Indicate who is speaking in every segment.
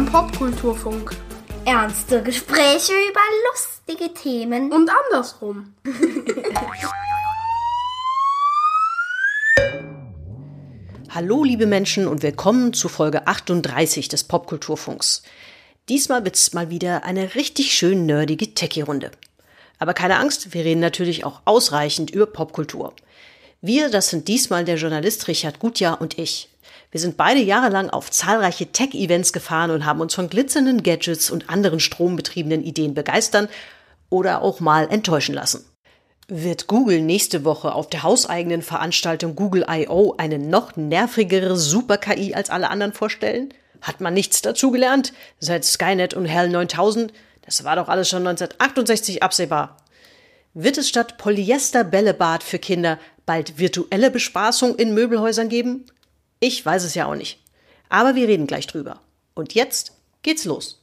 Speaker 1: Beim Popkulturfunk.
Speaker 2: Ernste Gespräche über lustige Themen.
Speaker 1: Und andersrum.
Speaker 3: Hallo liebe Menschen und willkommen zu Folge 38 des Popkulturfunks. Diesmal wird's mal wieder eine richtig schön nerdige Techie-Runde. Aber keine Angst, wir reden natürlich auch ausreichend über Popkultur. Wir, das sind diesmal der Journalist Richard Gutjahr und ich. Wir sind beide jahrelang auf zahlreiche Tech-Events gefahren und haben uns von glitzernden Gadgets und anderen strombetriebenen Ideen begeistern oder auch mal enttäuschen lassen. Wird Google nächste Woche auf der hauseigenen Veranstaltung Google I.O. eine noch nervigere Super-KI als alle anderen vorstellen? Hat man nichts dazugelernt? Seit Skynet und Hell 9000? Das war doch alles schon 1968 absehbar. Wird es statt Polyester-Bällebad für Kinder bald virtuelle Bespaßung in Möbelhäusern geben? Ich weiß es ja auch nicht. Aber wir reden gleich drüber. Und jetzt geht's los.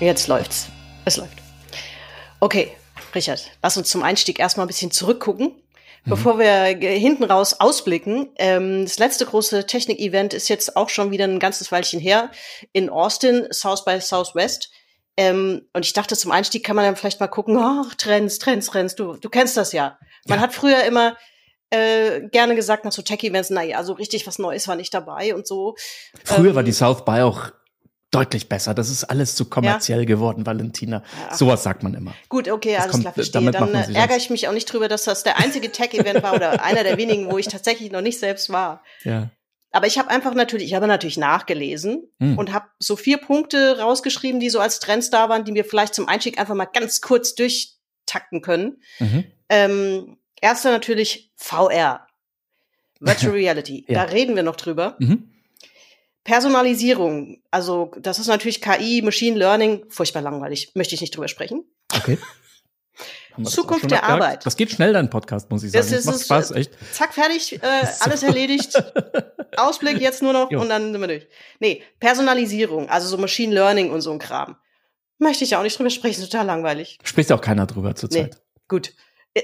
Speaker 3: Jetzt läuft's. Es läuft. Okay, Richard, lass uns zum Einstieg erstmal ein bisschen zurückgucken. Mhm. Bevor wir hinten raus ausblicken, ähm, das letzte große Technik-Event ist jetzt auch schon wieder ein ganzes Weilchen her in Austin, South by Southwest. Ähm, und ich dachte, zum Einstieg kann man dann vielleicht mal gucken, ach, Trends, Trends, Trends, du, du kennst das ja. Man ja. hat früher immer äh, gerne gesagt nach so Tech-Events, naja, so richtig was Neues war nicht dabei und so.
Speaker 4: Früher ähm, war die South by auch deutlich besser. Das ist alles zu kommerziell ja. geworden, Valentina. Ja. Sowas sagt man immer.
Speaker 3: Gut, okay, das alles kommt, klar, verstehe. Dann äh, ärgere ich mich auch nicht drüber, dass das der einzige Tech-Event war oder einer der wenigen, wo ich tatsächlich noch nicht selbst war.
Speaker 4: Ja.
Speaker 3: Aber ich habe einfach natürlich, ich habe natürlich nachgelesen hm. und habe so vier Punkte rausgeschrieben, die so als Trends da waren, die wir vielleicht zum Einstieg einfach mal ganz kurz durchtakten können. Mhm. Ähm, erster natürlich VR. Virtual Reality. ja. Da reden wir noch drüber. Mhm. Personalisierung, also das ist natürlich KI, Machine Learning, furchtbar langweilig, möchte ich nicht drüber sprechen.
Speaker 4: Okay.
Speaker 3: Zukunft der Arbeit.
Speaker 4: Das geht schnell, dein Podcast, muss ich sagen.
Speaker 3: Das, ist, das macht Spaß, echt. Zack, fertig, äh, alles erledigt. Ausblick jetzt nur noch jo. und dann sind wir durch. Nee, Personalisierung, also so Machine Learning und so ein Kram. Möchte ich ja auch nicht drüber sprechen, total langweilig.
Speaker 4: Spricht auch keiner drüber zurzeit. Nee,
Speaker 3: gut.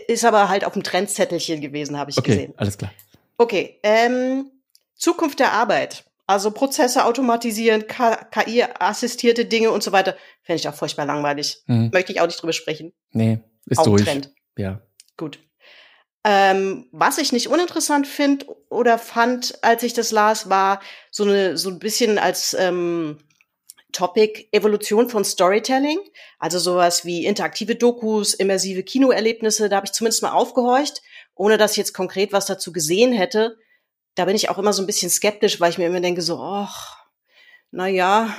Speaker 3: Ist aber halt auf dem Trendzettelchen gewesen, habe ich
Speaker 4: okay,
Speaker 3: gesehen.
Speaker 4: alles klar.
Speaker 3: Okay, ähm, Zukunft der Arbeit. Also Prozesse automatisieren, KI-assistierte Dinge und so weiter. Fände ich auch furchtbar langweilig. Mhm. Möchte ich auch nicht drüber sprechen.
Speaker 4: Nee, ist auch durch. Trend. Ja.
Speaker 3: Gut. Ähm, was ich nicht uninteressant finde oder fand, als ich das las, war so eine so ein bisschen als ähm, Topic Evolution von Storytelling, also sowas wie interaktive Dokus, immersive Kinoerlebnisse. Da habe ich zumindest mal aufgehorcht, ohne dass ich jetzt konkret was dazu gesehen hätte da bin ich auch immer so ein bisschen skeptisch, weil ich mir immer denke so, ach, na ja,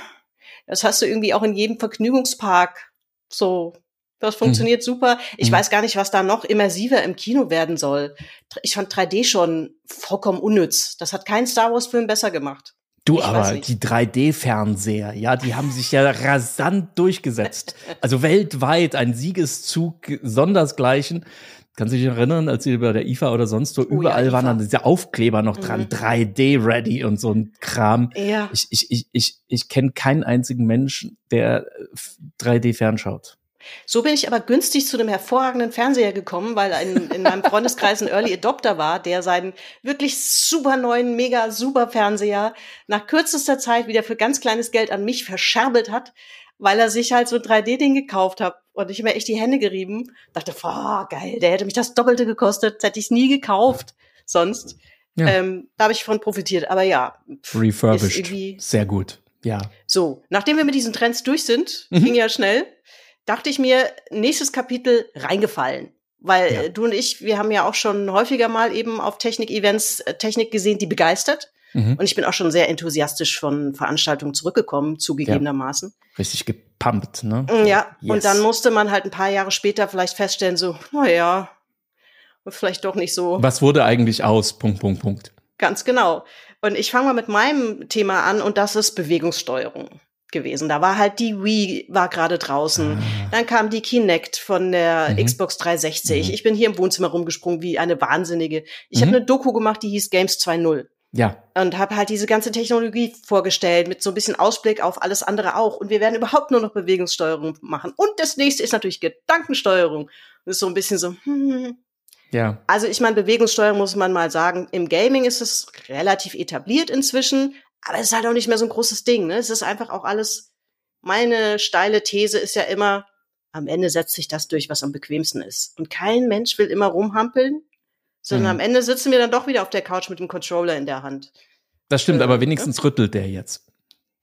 Speaker 3: das hast du irgendwie auch in jedem Vergnügungspark. So, das funktioniert mhm. super. Ich mhm. weiß gar nicht, was da noch immersiver im Kino werden soll. Ich fand 3D schon vollkommen unnütz. Das hat kein Star Wars Film besser gemacht.
Speaker 4: Du, ich aber die 3D-Fernseher, ja, die haben sich ja rasant durchgesetzt. Also weltweit ein Siegeszug sondersgleichen. Kannst du dich erinnern, als sie bei der IFA oder sonst wo, oh, überall ja, waren dann diese Aufkleber noch dran, mhm. 3D-ready und so ein Kram.
Speaker 3: Ja.
Speaker 4: Ich, ich, ich, ich, ich kenne keinen einzigen Menschen, der 3D fernschaut.
Speaker 3: So bin ich aber günstig zu einem hervorragenden Fernseher gekommen, weil ein, in meinem Freundeskreis ein Early Adopter war, der seinen wirklich super neuen, mega super Fernseher nach kürzester Zeit wieder für ganz kleines Geld an mich verscherbelt hat, weil er sich halt so ein 3D-Ding gekauft hat. Und ich mir echt die Hände gerieben. Dachte, boah, geil, der hätte mich das Doppelte gekostet, hätte ich es nie gekauft sonst. Ja. Ähm, da habe ich von profitiert. Aber ja.
Speaker 4: Refurbished. Sehr gut. Ja.
Speaker 3: So, nachdem wir mit diesen Trends durch sind, mhm. ging ja schnell, dachte ich mir, nächstes Kapitel reingefallen. Weil ja. du und ich, wir haben ja auch schon häufiger mal eben auf Technik-Events äh, Technik gesehen, die begeistert. Mhm. Und ich bin auch schon sehr enthusiastisch von Veranstaltungen zurückgekommen, zugegebenermaßen. Ja.
Speaker 4: Richtig gepumpt, ne?
Speaker 3: Mm, ja, yes. und dann musste man halt ein paar Jahre später vielleicht feststellen, so, naja, vielleicht doch nicht so.
Speaker 4: Was wurde eigentlich aus? Punkt, Punkt, Punkt.
Speaker 3: Ganz genau. Und ich fange mal mit meinem Thema an und das ist Bewegungssteuerung gewesen. Da war halt die Wii war gerade draußen. Ah. Dann kam die Kinect von der mhm. Xbox 360. Mhm. Ich bin hier im Wohnzimmer rumgesprungen wie eine Wahnsinnige. Ich mhm. habe eine Doku gemacht, die hieß Games 2.0.
Speaker 4: Ja.
Speaker 3: Und habe halt diese ganze Technologie vorgestellt mit so ein bisschen Ausblick auf alles andere auch. Und wir werden überhaupt nur noch Bewegungssteuerung machen. Und das nächste ist natürlich Gedankensteuerung. Das ist so ein bisschen so, hm,
Speaker 4: Ja.
Speaker 3: Also ich meine, Bewegungssteuerung muss man mal sagen, im Gaming ist es relativ etabliert inzwischen, aber es ist halt auch nicht mehr so ein großes Ding. Ne? Es ist einfach auch alles, meine steile These ist ja immer, am Ende setzt sich das durch, was am bequemsten ist. Und kein Mensch will immer rumhampeln, sondern
Speaker 4: Mhm.
Speaker 3: am Ende sitzen wir dann doch wieder auf der Couch mit dem Controller in der Hand.
Speaker 4: Das stimmt,
Speaker 3: Äh,
Speaker 4: aber wenigstens rüttelt der jetzt.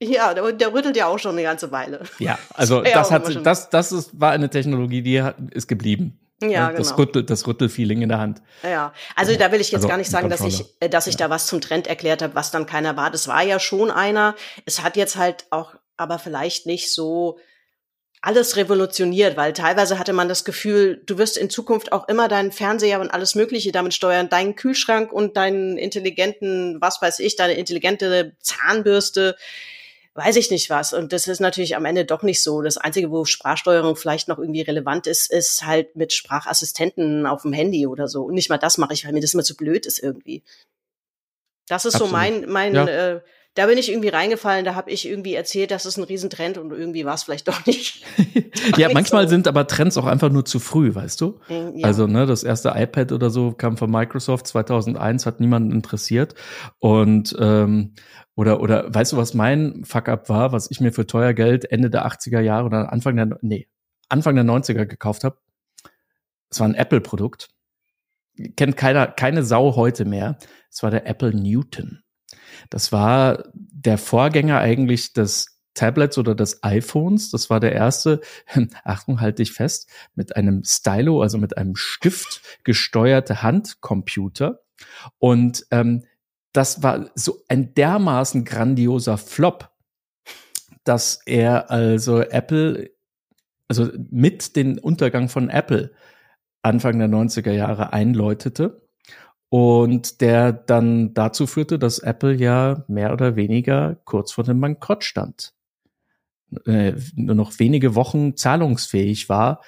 Speaker 3: Ja, der, der rüttelt ja auch schon eine ganze Weile.
Speaker 4: Ja, also
Speaker 3: Ja,
Speaker 4: das
Speaker 3: auch
Speaker 4: hat das das ist, war eine Technologie, die hat, ist geblieben.
Speaker 3: Ja,
Speaker 4: das
Speaker 3: genau.
Speaker 4: Rüttel, das Rüttelfeeling in der Hand.
Speaker 3: Ja, also da will ich jetzt
Speaker 4: Also
Speaker 3: gar nicht sagen, dass ich, äh, dass ich da was zum Trend erklärt habe, was dann keiner war. Das war ja schon einer. Es hat jetzt halt auch, aber vielleicht nicht so alles revolutioniert, weil teilweise hatte man das Gefühl, du wirst in Zukunft auch immer deinen Fernseher und alles Mögliche damit steuern, deinen Kühlschrank und deinen intelligenten, was weiß ich, deine intelligente Zahnbürste, weiß ich nicht was. Und das ist natürlich am Ende doch nicht so. Das Einzige, wo Sprachsteuerung vielleicht noch irgendwie relevant ist, ist halt mit Sprachassistenten auf dem Handy oder so. Und nicht mal das mache ich, weil mir das immer zu blöd ist irgendwie. Das ist so
Speaker 4: Absolut.
Speaker 3: mein, mein,
Speaker 4: Ja.
Speaker 3: äh, da bin ich irgendwie reingefallen, da habe ich irgendwie erzählt, das ist ein Riesentrend und irgendwie war es vielleicht doch nicht.
Speaker 4: Ja,
Speaker 3: nicht
Speaker 4: manchmal
Speaker 3: so.
Speaker 4: sind aber Trends auch einfach nur zu früh, weißt du?
Speaker 3: Ja.
Speaker 4: Also, ne, das erste iPad oder so kam von Microsoft 2001, hat niemanden interessiert. Und, ähm, oder, oder, weißt du, was mein Fuck-up war, was ich mir für teuer Geld Ende der 80er Jahre oder Anfang der, nee, Anfang der 90er gekauft habe? Es war ein Apple-Produkt. Kennt keiner, keine Sau heute mehr. Es war der Apple Newton. Das war der Vorgänger eigentlich des Tablets oder des iPhones. Das war der erste, Achtung, halt dich fest, mit einem Stylo, also mit einem Stift gesteuerte Handcomputer. Und ähm, das war so ein dermaßen grandioser Flop, dass er also Apple, also mit dem Untergang von Apple Anfang der 90er Jahre einläutete und der dann dazu führte, dass Apple ja mehr oder weniger kurz vor dem Bankrott stand. Äh, nur noch wenige Wochen zahlungsfähig war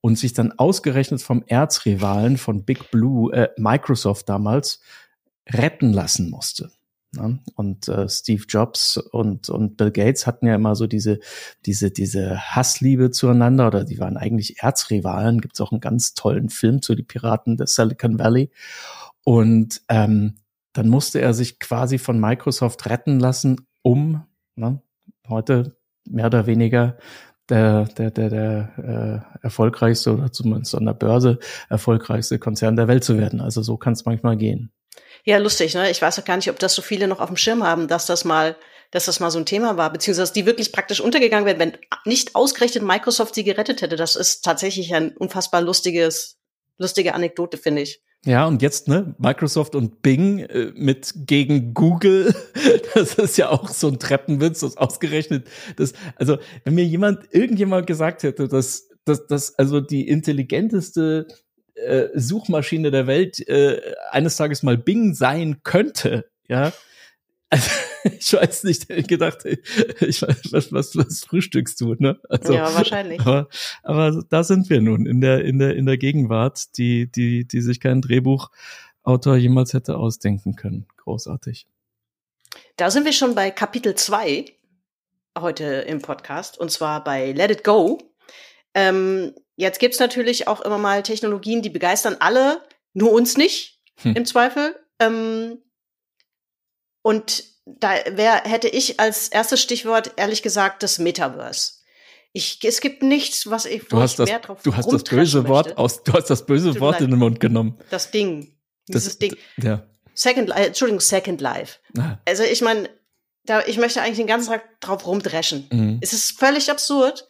Speaker 4: und sich dann ausgerechnet vom Erzrivalen von Big Blue, äh, Microsoft damals, retten lassen musste. Ja, und äh, Steve Jobs und, und Bill Gates hatten ja immer so diese, diese, diese Hassliebe zueinander oder die waren eigentlich Erzrivalen. Gibt es auch einen ganz tollen Film zu die Piraten des Silicon Valley. Und ähm, dann musste er sich quasi von Microsoft retten lassen, um ne, heute mehr oder weniger der, der, der, der äh, erfolgreichste oder zumindest an der Börse erfolgreichste Konzern der Welt zu werden. Also so kann es manchmal gehen.
Speaker 3: Ja, lustig, ne? Ich weiß auch gar nicht, ob das so viele noch auf dem Schirm haben, dass das mal, dass das mal so ein Thema war, beziehungsweise die wirklich praktisch untergegangen wären, wenn nicht ausgerechnet Microsoft sie gerettet hätte. Das ist tatsächlich ein unfassbar lustiges, lustige Anekdote, finde ich.
Speaker 4: Ja, und jetzt, ne, Microsoft und Bing äh, mit gegen Google, das ist ja auch so ein Treppenwitz, das ausgerechnet, das, also, wenn mir jemand, irgendjemand gesagt hätte, dass, dass, dass also die intelligenteste äh, Suchmaschine der Welt äh, eines Tages mal Bing sein könnte, ja, also, ich weiß nicht, ich gedacht, ich weiß, was, was, was frühstückst du, ne? Also,
Speaker 3: ja, wahrscheinlich.
Speaker 4: aber, aber da sind wir nun in der, in der, in der Gegenwart, die, die, die sich kein Drehbuchautor jemals hätte ausdenken können. Großartig.
Speaker 3: Da sind wir schon bei Kapitel 2 heute im Podcast, und zwar bei Let It Go. Ähm, jetzt gibt's natürlich auch immer mal Technologien, die begeistern alle, nur uns nicht,
Speaker 4: Hm.
Speaker 3: im Zweifel. Ähm, und da wär, hätte ich als erstes Stichwort ehrlich gesagt das Metaverse. Ich, es gibt nichts, was ich,
Speaker 4: Du hast
Speaker 3: ich
Speaker 4: das,
Speaker 3: mehr drauf
Speaker 4: du hast das böse Wort
Speaker 3: möchte.
Speaker 4: aus, du hast das böse
Speaker 3: Tut
Speaker 4: Wort in den Mund genommen.
Speaker 3: Das Ding.
Speaker 4: Das,
Speaker 3: Dieses Ding.
Speaker 4: Ja.
Speaker 3: Second Life, Entschuldigung, Second Life.
Speaker 4: Ah,
Speaker 3: Also ich meine, da, ich möchte eigentlich den ganzen Tag drauf rumdreschen.
Speaker 4: mhm.
Speaker 3: Es ist völlig absurd.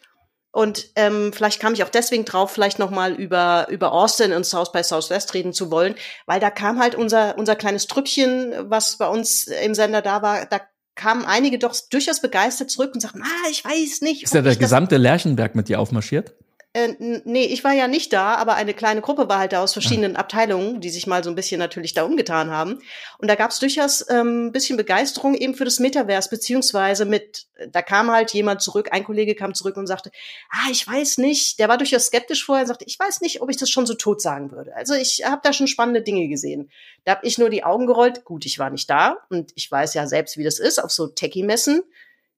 Speaker 3: Und ähm, vielleicht kam ich auch deswegen drauf, vielleicht noch mal über über Austin und South by Southwest reden zu wollen, weil da kam halt unser unser kleines Trüppchen, was bei uns im Sender da war, da kamen einige doch durchaus begeistert zurück und sagten, ah, ich weiß nicht.
Speaker 4: Ist ja der gesamte Lerchenberg mit dir aufmarschiert?
Speaker 3: Äh, nee, ich war ja nicht da, aber eine kleine Gruppe war halt da aus verschiedenen Abteilungen, die sich mal so ein bisschen natürlich da umgetan haben. Und da gab es durchaus ähm, ein bisschen Begeisterung eben für das Metaverse, beziehungsweise mit, da kam halt jemand zurück, ein Kollege kam zurück und sagte, ah, ich weiß nicht, der war durchaus skeptisch vorher und sagte, ich weiß nicht, ob ich das schon so tot sagen würde. Also ich habe da schon spannende Dinge gesehen. Da habe ich nur die Augen gerollt. Gut, ich war nicht da und ich weiß ja selbst, wie das ist auf so Techie-Messen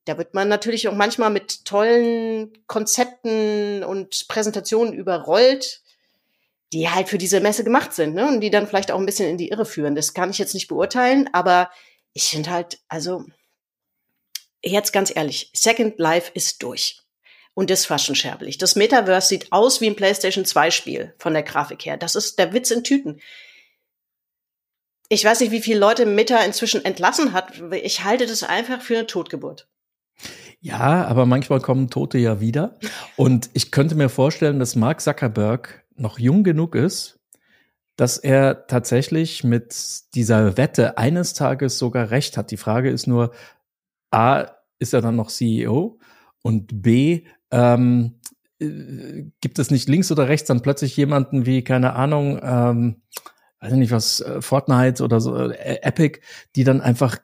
Speaker 3: da wird man natürlich auch manchmal mit tollen Konzepten und Präsentationen überrollt. die halt für diese Messe gemacht sind, ne? Und die dann vielleicht auch ein bisschen in die Irre führen. Das kann ich jetzt nicht beurteilen, aber ich finde halt, also jetzt ganz ehrlich, Second Life ist durch. Und ist fast schon scherblich. Das Metaverse sieht aus wie ein PlayStation 2 Spiel von der Grafik her. Das ist der Witz in Tüten. Ich weiß nicht, wie viele Leute Meta inzwischen entlassen hat. Ich halte das einfach für eine Totgeburt.
Speaker 4: Ja, aber manchmal kommen Tote ja wieder. Und ich könnte mir vorstellen, dass Mark Zuckerberg noch jung genug ist, dass er tatsächlich mit dieser Wette eines Tages sogar recht hat. Die Frage ist nur, A, ist er dann noch CEO? Und B, ähm, äh, gibt es nicht links oder rechts dann plötzlich jemanden wie, keine Ahnung, ähm, weiß nicht was, äh, Fortnite oder so, äh, Epic, die dann einfach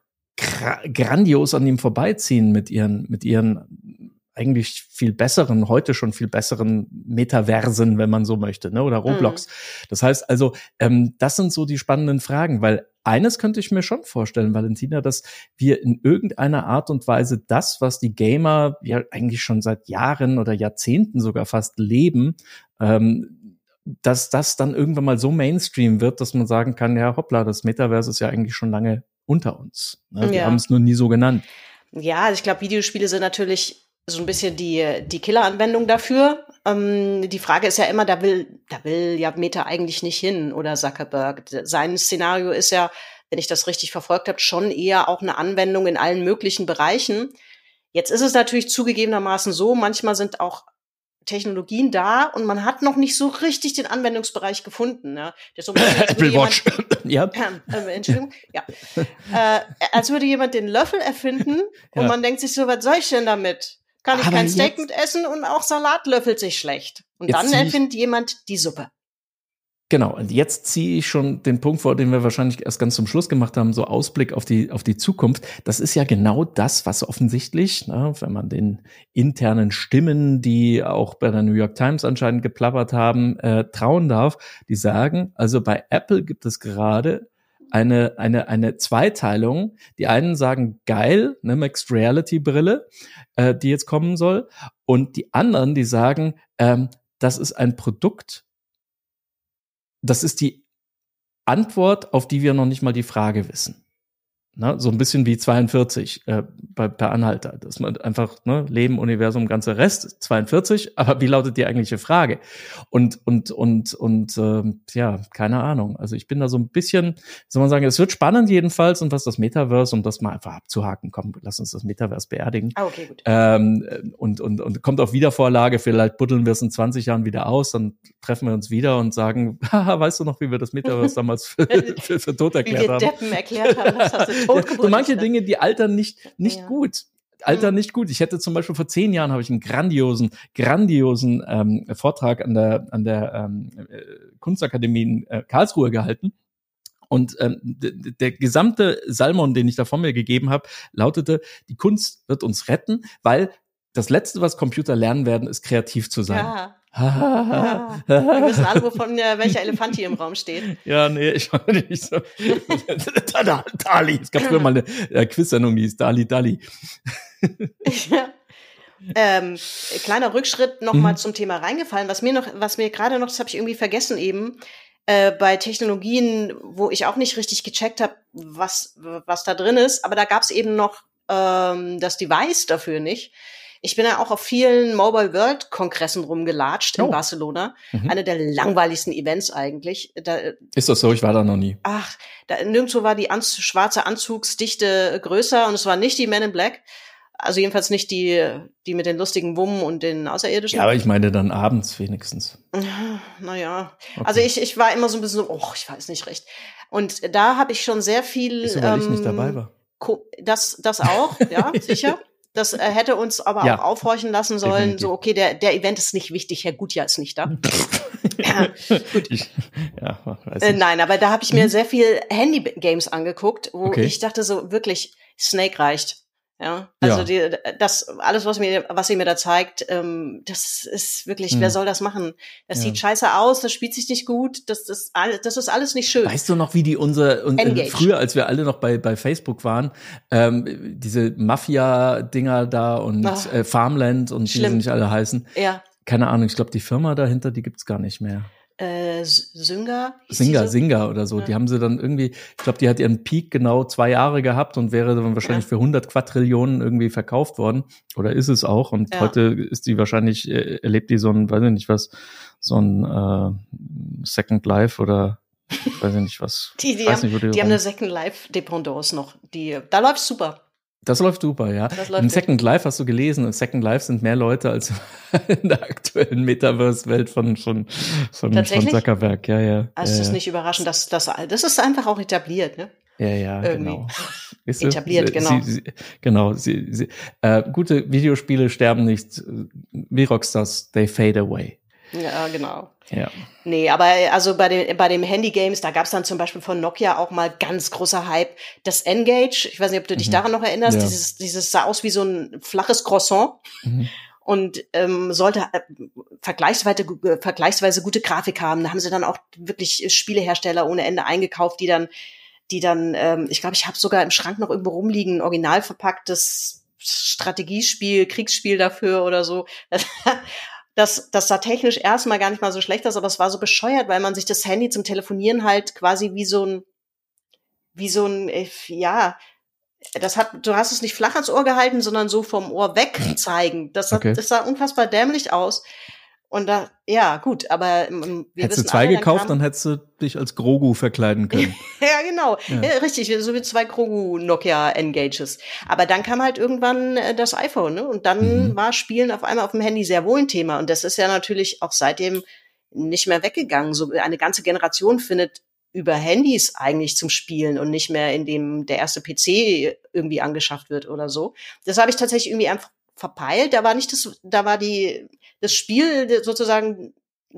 Speaker 4: grandios an ihm vorbeiziehen mit ihren, mit ihren eigentlich viel besseren, heute schon viel besseren Metaversen, wenn man so möchte, ne? oder Roblox. Mhm. Das heißt also, ähm, das sind so die spannenden Fragen, weil eines könnte ich mir schon vorstellen, Valentina, dass wir in irgendeiner Art und Weise das, was die Gamer ja eigentlich schon seit Jahren oder Jahrzehnten sogar fast leben, ähm, dass das dann irgendwann mal so Mainstream wird, dass man sagen kann, ja, hoppla, das Metaverse ist ja eigentlich schon lange unter uns. Ne? Wir ja. haben es nur nie so genannt.
Speaker 3: Ja, also ich glaube, Videospiele sind natürlich so ein bisschen die, die Killeranwendung dafür. Ähm, die Frage ist ja immer, da will, da will ja Meta eigentlich nicht hin oder Zuckerberg. Sein Szenario ist ja, wenn ich das richtig verfolgt habe, schon eher auch eine Anwendung in allen möglichen Bereichen. Jetzt ist es natürlich zugegebenermaßen so, manchmal sind auch Technologien da und man hat noch nicht so richtig den Anwendungsbereich gefunden. Ne?
Speaker 4: So, Apple Watch.
Speaker 3: ja. Äh, Entschuldigung. Ja. Äh, als würde jemand den Löffel erfinden und ja. man denkt sich so, was soll ich denn damit? Kann ich Aber kein Steak mit essen und auch Salat löffelt sich schlecht. Und dann erfindet jemand die Suppe.
Speaker 4: Genau, und jetzt ziehe ich schon den Punkt vor, den wir wahrscheinlich erst ganz zum Schluss gemacht haben, so Ausblick auf die, auf die Zukunft. Das ist ja genau das, was offensichtlich, ne, wenn man den internen Stimmen, die auch bei der New York Times anscheinend geplappert haben, äh, trauen darf, die sagen, also bei Apple gibt es gerade eine, eine, eine Zweiteilung. Die einen sagen geil, eine Mixed Reality Brille, äh, die jetzt kommen soll. Und die anderen, die sagen, ähm, das ist ein Produkt, das ist die Antwort, auf die wir noch nicht mal die Frage wissen. Ne, so ein bisschen wie 42 äh, bei, per Anhalter. Dass man einfach, ne, Leben, Universum, ganzer Rest, 42, aber wie lautet die eigentliche Frage? Und, und, und, und äh, ja, keine Ahnung. Also ich bin da so ein bisschen, soll man sagen, es wird spannend jedenfalls und was das Metaverse, um das mal einfach abzuhaken, komm, lass uns das Metaverse beerdigen.
Speaker 3: Ah, okay, gut.
Speaker 4: Ähm, und, und, und kommt auf Wiedervorlage, vielleicht buddeln wir es in 20 Jahren wieder aus, dann treffen wir uns wieder und sagen, haha, weißt du noch, wie wir das Metaverse damals für, für, für tot erklärt haben? Deppen erklärt haben, das hast du so manche Dinge, die altern nicht, nicht ja. gut altern mhm. nicht gut. Ich hätte zum Beispiel vor zehn Jahren habe ich einen grandiosen, grandiosen ähm, Vortrag an der an der ähm, äh, Kunstakademie in äh, Karlsruhe gehalten. Und ähm, der gesamte Salmon, den ich da von mir gegeben habe, lautete: Die Kunst wird uns retten, weil das Letzte, was Computer lernen werden, ist kreativ zu sein. Ja.
Speaker 3: Ja. Wir wissen alle, wovon äh, welcher Elefant hier im Raum steht.
Speaker 4: Ja, nee, ich war nicht so. Dali. Es gab früher mal eine äh, Quiz-Sendung, die hieß Dali Dali.
Speaker 3: ja. Ähm, kleiner Rückschritt nochmal mhm. zum Thema reingefallen. Was mir noch, was mir gerade noch, das habe ich irgendwie vergessen eben, äh, bei Technologien, wo ich auch nicht richtig gecheckt habe, was, was da drin ist, aber da gab es eben noch ähm, das Device dafür nicht. Ich bin ja auch auf vielen Mobile World Kongressen rumgelatscht in oh. Barcelona. Mhm. Eine der langweiligsten Events eigentlich. Da,
Speaker 4: ist das so? Ich war da noch nie.
Speaker 3: Ach, da, nirgendwo war die Anz schwarze Anzugsdichte größer und es war nicht die Men in Black. Also jedenfalls nicht die, die mit den lustigen Wummen und den Außerirdischen.
Speaker 4: Ja, aber ich meine dann abends wenigstens.
Speaker 3: Naja. Okay. Also ich, ich war immer so ein bisschen so, oh, ich weiß nicht recht. Und da habe ich schon sehr viel.
Speaker 4: Ist, weil ähm, ich nicht dabei war.
Speaker 3: Das, das auch, ja, sicher. Das äh, hätte uns aber ja. auch aufhorchen lassen sollen. Definitiv. So, okay, der, der Event ist nicht wichtig, Herr Gutjahr ist nicht da. gut. Ich, ja, äh, nein, aber da habe ich mir hm? sehr viel Handy-Games angeguckt, wo okay. ich dachte so, wirklich, Snake reicht. Ja, also ja. Die, das alles, was mir, was ihr mir da zeigt, ähm, das ist wirklich, hm. wer soll das machen? Das ja. sieht scheiße aus, das spielt sich nicht gut, das, das, das ist alles nicht schön.
Speaker 4: Weißt du noch, wie die unsere und, äh, früher, als wir alle noch bei bei Facebook waren, ähm, diese Mafia-Dinger da und Ach, äh, Farmland und schlimm. wie sie nicht alle heißen.
Speaker 3: Ja.
Speaker 4: Keine Ahnung, ich glaube, die Firma dahinter, die gibt's gar nicht mehr.
Speaker 3: Äh,
Speaker 4: Singer,
Speaker 3: so?
Speaker 4: Singer oder so.
Speaker 3: Ja.
Speaker 4: Die haben sie dann irgendwie, ich glaube, die hat ihren Peak genau zwei Jahre gehabt und wäre dann wahrscheinlich
Speaker 3: Ja.
Speaker 4: für 100 Quadrillionen irgendwie verkauft worden. Oder ist es auch. Und
Speaker 3: Ja.
Speaker 4: heute ist die wahrscheinlich, äh, erlebt die so ein, weiß ich nicht was, so ein äh, Second Life oder ich weiß ich nicht was.
Speaker 3: Die, die, haben,
Speaker 4: nicht, die
Speaker 3: die haben eine Second Life Dependance noch. Die, da läuft's super.
Speaker 4: Das läuft super, ja.
Speaker 3: Läuft
Speaker 4: In
Speaker 3: echt
Speaker 4: Second Life hast du gelesen, in Second Life sind mehr Leute als in der aktuellen Metaverse-Welt von, von, von, von? Zuckerberg. Ja, ja.
Speaker 3: Also
Speaker 4: ja,
Speaker 3: es ist
Speaker 4: ja.
Speaker 3: nicht überraschend, dass das, das ist einfach auch etabliert, ne?
Speaker 4: Ja, ja,
Speaker 3: Irgendwie.
Speaker 4: genau. Weißt du,
Speaker 3: Etabliert, genau.
Speaker 4: Sie, sie, genau. Sie, sie, äh, gute Videospiele sterben nicht äh, wie Rockstars, they fade away.
Speaker 3: Ja, genau.
Speaker 4: Ja.
Speaker 3: Nee, aber also bei den, bei dem Handy-Games, da gab's dann zum Beispiel von Nokia auch mal ganz großer Hype. Das N-Gage, ich weiß nicht, ob du dich
Speaker 4: Mhm.
Speaker 3: daran noch erinnerst,
Speaker 4: Ja.
Speaker 3: dieses, dieses sah aus wie so ein flaches Croissant
Speaker 4: Mhm.
Speaker 3: und ähm, sollte äh, vergleichsweise, gu- vergleichsweise gute Grafik haben. Da haben sie dann auch wirklich Spielehersteller ohne Ende eingekauft, die dann, die dann, ähm, ich glaube, ich habe sogar im Schrank noch irgendwo rumliegen, ein original verpacktes Strategiespiel, Kriegsspiel dafür oder so. Das, das sah technisch erstmal gar nicht mal so schlecht aus, aber es war so bescheuert, weil man sich das Handy zum Telefonieren halt quasi wie so ein, wie so ein, äh, ja, das hat, du hast es nicht flach ans Ohr gehalten, sondern so vom Ohr weg zeigen. Das, hat,
Speaker 4: Okay.
Speaker 3: das sah unfassbar dämlich aus. Und da, ja, gut, aber ähm, wir
Speaker 4: Hättest du zwei
Speaker 3: alle,
Speaker 4: gekauft,
Speaker 3: kam-
Speaker 4: dann hättest du dich als Grogu verkleiden können.
Speaker 3: ja, genau.
Speaker 4: Ja.
Speaker 3: Ja. richtig, so wie zwei Krogu Nokia Engages. Aber dann kam halt irgendwann äh, das iPhone, ne? Und dann
Speaker 4: Mhm.
Speaker 3: war Spielen auf einmal auf dem Handy sehr wohl ein Thema. Und das ist ja natürlich auch seitdem nicht mehr weggegangen. So eine ganze Generation findet über Handys eigentlich zum Spielen und nicht mehr, indem der erste PC irgendwie angeschafft wird oder so. Das habe ich tatsächlich irgendwie einfach verpeilt. Da war nicht das, da war die, das Spiel sozusagen,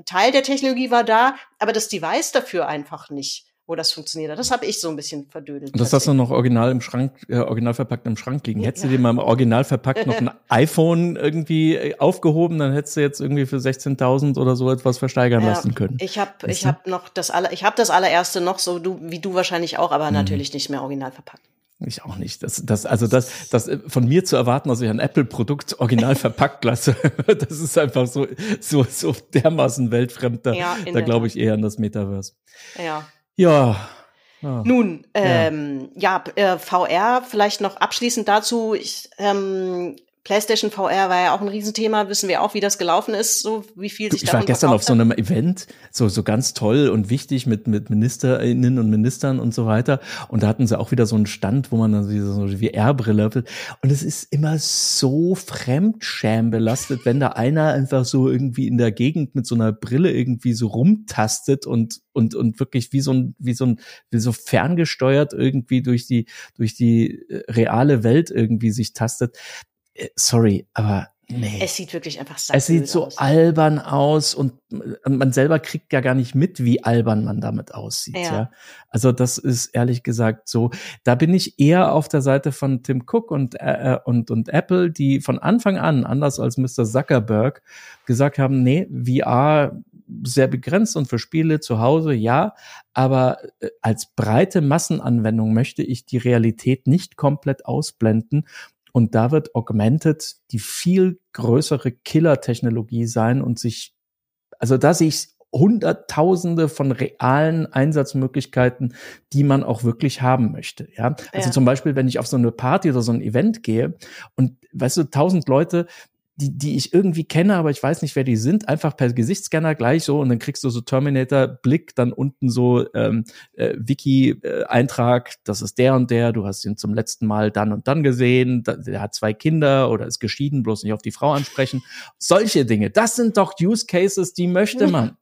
Speaker 3: Teil der Technologie war da, aber das Device dafür einfach nicht, wo das funktioniert hat. Das habe ich so ein bisschen verdödelt.
Speaker 4: Und das hast du noch original im Schrank, äh, original verpackt im Schrank liegen. Hättest du
Speaker 3: Ja.
Speaker 4: dir mal im original verpackt noch ein iPhone irgendwie äh, aufgehoben, dann hättest du jetzt irgendwie für 16.000 oder so etwas versteigern
Speaker 3: Ja,
Speaker 4: lassen können.
Speaker 3: Ich habe ich
Speaker 4: du?
Speaker 3: hab noch das aller, ich habe das allererste noch so du wie du wahrscheinlich auch,
Speaker 4: Mhm.
Speaker 3: aber natürlich nicht mehr original verpackt.
Speaker 4: Ich auch nicht. Das, das, also das, das äh, von mir zu erwarten, dass ich ein Apple-Produkt original verpackt lasse, das ist einfach so, so, so dermaßen weltfremd. Da,
Speaker 3: Ja,
Speaker 4: da glaube ich eher an das Metaverse.
Speaker 3: Ja.
Speaker 4: Ja. ja.
Speaker 3: Nun, ähm, ja, äh, VR, vielleicht noch abschließend dazu. Ich, ähm, PlayStation VR war ja auch ein Riesenthema, wissen wir auch, wie das gelaufen ist, so wie viel sich
Speaker 4: Ich war gestern auf
Speaker 3: verkauft
Speaker 4: so
Speaker 3: hat.
Speaker 4: einem Event, so, so ganz toll und wichtig mit, mit Ministerinnen und Ministern und so weiter. Und da hatten sie auch wieder so einen Stand, wo man dann so so VR-Brille hat. Und es ist immer so fremdschämbelastet, wenn da einer einfach so irgendwie in der Gegend mit so einer Brille irgendwie so rumtastet und, und, und wirklich wie so ein, wie so ein, wie so ferngesteuert irgendwie durch die, durch die äh, reale Welt irgendwie sich tastet. Äh, Sorry, aber nee.
Speaker 3: Es sieht wirklich einfach
Speaker 4: Es sieht so
Speaker 3: aus.
Speaker 4: albern aus und man selber kriegt ja gar nicht mit, wie albern man damit aussieht. Ja.
Speaker 3: Ja.
Speaker 4: Also das ist ehrlich gesagt so. Da bin ich eher auf der Seite von Tim Cook und äh, und und Apple, die von Anfang an anders als Mr. Zuckerberg gesagt haben, nee, VR sehr begrenzt und für Spiele zu Hause ja, aber äh, als breite Massenanwendung möchte ich die Realität nicht komplett ausblenden und da wird Augmented die viel größere Killer-Technologie sein und sich, also da sehe ich Hunderttausende von realen Einsatzmöglichkeiten, die man auch wirklich haben möchte. Ja, also
Speaker 3: Ja.
Speaker 4: zum Beispiel, wenn ich auf so eine Party oder so ein Event gehe und weißt du, tausend Leute, die, die ich irgendwie kenne, aber ich weiß nicht, wer die sind, einfach per Gesichtscanner gleich so und dann kriegst du so Terminator-Blick, dann unten so ähm, äh, Wiki-Eintrag, das ist der und der, du hast ihn zum letzten Mal dann und dann gesehen, da, der hat zwei Kinder oder ist geschieden, bloß nicht auf die Frau ansprechen. Solche Dinge, das sind doch Use Cases, die möchte man.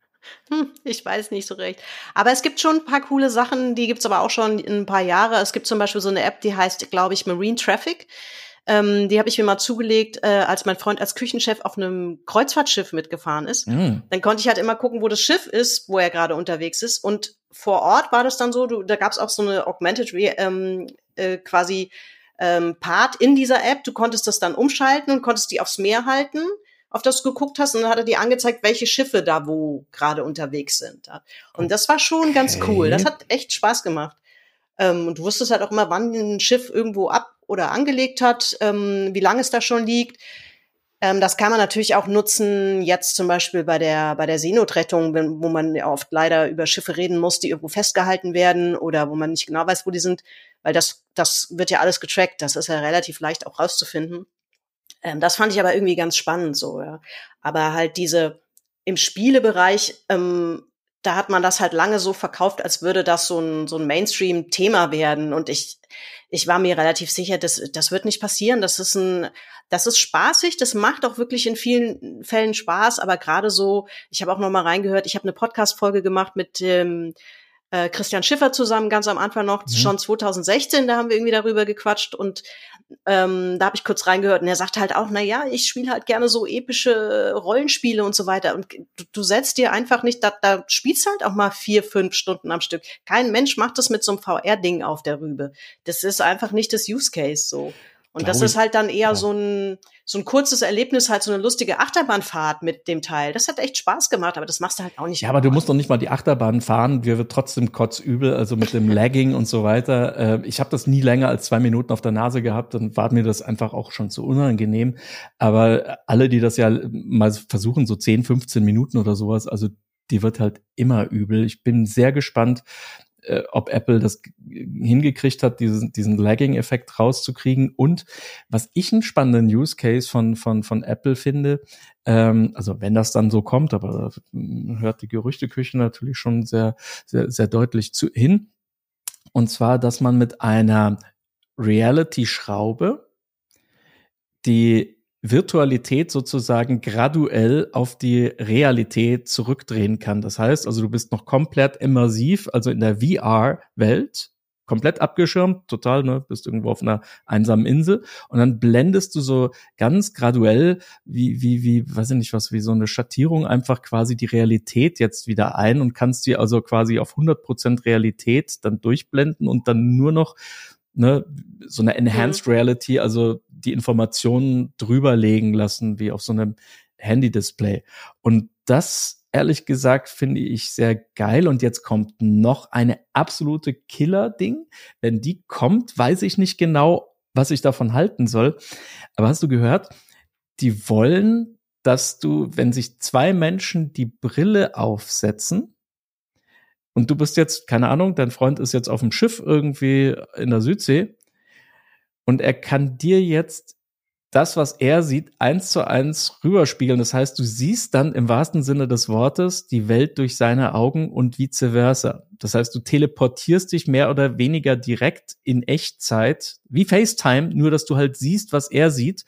Speaker 3: Ich weiß nicht so recht. Aber es gibt schon ein paar coole Sachen, die gibt's aber auch schon ein paar Jahre. Es gibt zum Beispiel so eine App, die heißt, glaube ich, Marine Traffic. Ähm, die habe ich mir mal zugelegt, äh, als mein Freund als Küchenchef auf einem Kreuzfahrtschiff mitgefahren ist.
Speaker 4: Mm.
Speaker 3: Dann konnte ich halt immer gucken, wo das Schiff ist, wo er gerade unterwegs ist. Und vor Ort war das dann so, du, da gab's auch so eine Augmented ähm, äh, quasi ähm, Part in dieser App. Du konntest das dann umschalten und konntest die aufs Meer halten, auf das du geguckt hast. Und dann hat er dir angezeigt, welche Schiffe da wo gerade unterwegs sind. Und das war schon ganz
Speaker 4: Okay.
Speaker 3: cool. Das hat echt Spaß gemacht. Ähm, und du wusstest halt auch immer, wann ein Schiff irgendwo ab oder angelegt hat, ähm, wie lange es da schon liegt. Ähm, das kann man natürlich auch nutzen, jetzt zum Beispiel bei der, bei der Seenotrettung, wenn, wo man ja oft leider über Schiffe reden muss, die irgendwo festgehalten werden oder wo man nicht genau weiß, wo die sind, weil das, das wird ja alles getrackt. Das ist ja relativ leicht auch rauszufinden. Ähm, das fand ich aber irgendwie ganz spannend so, ja. Aber halt diese im Spielebereich, ähm, da hat man das halt lange so verkauft, als würde das so ein, so ein Mainstream-Thema werden. Und ich, ich war mir relativ sicher, das, das wird nicht passieren. Das ist ein, das ist spaßig, das macht auch wirklich in vielen Fällen Spaß, aber gerade so, ich habe auch noch mal reingehört, ich habe eine Podcast-Folge gemacht mit dem äh, Christian Schiffer zusammen, ganz am Anfang noch, mhm. schon 2016, da haben wir irgendwie darüber gequatscht und ähm, da habe ich kurz reingehört und er sagt halt auch, na ja, ich spiele halt gerne so epische Rollenspiele und so weiter und du, du setzt dir einfach nicht, da, da spielst halt auch mal vier, fünf Stunden am Stück. Kein Mensch macht das mit so einem VR-Ding auf der Rübe. Das ist einfach nicht das Use Case so. Und das ist halt dann eher ja. so ein so ein kurzes Erlebnis, halt so eine lustige Achterbahnfahrt mit dem Teil. Das hat echt Spaß gemacht, aber das machst du halt auch nicht.
Speaker 4: Ja, aber du musst doch nicht mal die Achterbahn fahren. Wir wird trotzdem kotzübel, also mit dem Lagging und so weiter. Äh, ich habe das nie länger als zwei Minuten auf der Nase gehabt, dann war mir das einfach auch schon zu unangenehm. Aber alle, die das ja mal versuchen, so 10, 15 Minuten oder sowas, also die wird halt immer übel. Ich bin sehr gespannt, äh, ob Apple das hingekriegt hat, diesen, diesen Lagging-Effekt rauszukriegen. Und was ich einen spannenden Use Case von, von, von Apple finde, ähm, also wenn das dann so kommt, aber da hört die Gerüchteküche natürlich schon sehr, sehr, sehr deutlich zu, hin. Und zwar, dass man mit einer Reality-Schraube die Virtualität sozusagen graduell auf die Realität zurückdrehen kann. Das heißt also, du bist noch komplett immersiv, also in der VR-Welt, komplett abgeschirmt, total, ne, bist irgendwo auf einer einsamen Insel und dann blendest du so ganz graduell, wie, wie, wie, weiß ich nicht was, wie so eine Schattierung einfach quasi die Realität jetzt wieder ein und kannst die also quasi auf 100 Prozent Realität dann durchblenden und dann nur noch ne, so eine Enhanced mhm. Reality, also die Informationen drüber legen lassen, wie auf so einem Handy-Display. Und das, ehrlich gesagt, finde ich sehr geil. Und jetzt kommt noch eine absolute Killer-Ding. Wenn die kommt, weiß ich nicht genau, was ich davon halten soll. Aber hast du gehört, die wollen, dass du, wenn sich zwei Menschen die Brille aufsetzen, und du bist jetzt, keine Ahnung, dein Freund ist jetzt auf dem Schiff irgendwie in der Südsee und er kann dir jetzt das, was er sieht, eins zu eins rüberspiegeln. Das heißt, du siehst dann im wahrsten Sinne des Wortes die Welt durch seine Augen und vice versa. Das heißt, du teleportierst dich mehr oder weniger direkt in Echtzeit, wie FaceTime, nur dass du halt siehst, was er sieht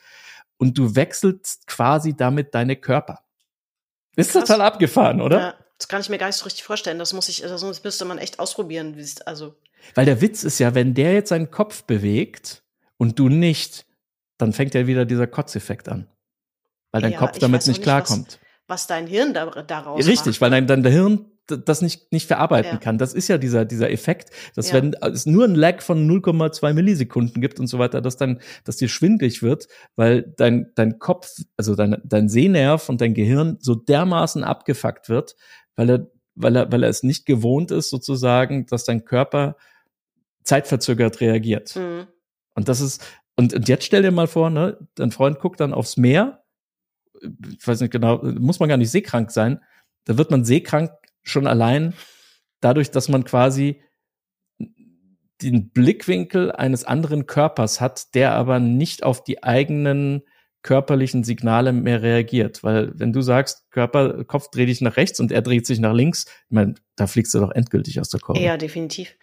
Speaker 4: und du wechselst quasi damit deine Körper. Ist Krass. total abgefahren, oder?
Speaker 3: Ja. Das kann ich mir gar nicht so richtig vorstellen. Das muss ich, das müsste man echt ausprobieren. Also.
Speaker 4: Weil der Witz ist ja, wenn der jetzt seinen Kopf bewegt und du nicht, dann fängt ja wieder dieser Kotzeffekt an. Weil dein ja, Kopf damit nicht klarkommt.
Speaker 3: Was, was, dein Hirn da, daraus
Speaker 4: Richtig, macht. weil dein, dein Hirn das nicht, nicht verarbeiten ja. kann. Das ist ja dieser, dieser Effekt, dass ja. wenn es nur ein Lag von 0,2 Millisekunden gibt und so weiter, dass dann, dass dir schwindlig wird, weil dein, dein Kopf, also dein, dein Sehnerv und dein Gehirn so dermaßen abgefuckt wird, weil er, weil er, weil er es nicht gewohnt ist, sozusagen, dass dein Körper zeitverzögert reagiert. Mhm. Und das ist, und, und jetzt stell dir mal vor, ne, dein Freund guckt dann aufs Meer, ich weiß nicht genau, muss man gar nicht seekrank sein, da wird man seekrank schon allein dadurch, dass man quasi den Blickwinkel eines anderen Körpers hat, der aber nicht auf die eigenen körperlichen Signale mehr reagiert. Weil wenn du sagst, Körper, Kopf dreh dich nach rechts und er dreht sich nach links, ich meine, da fliegst du doch endgültig aus der Kurve.
Speaker 3: Ja, definitiv.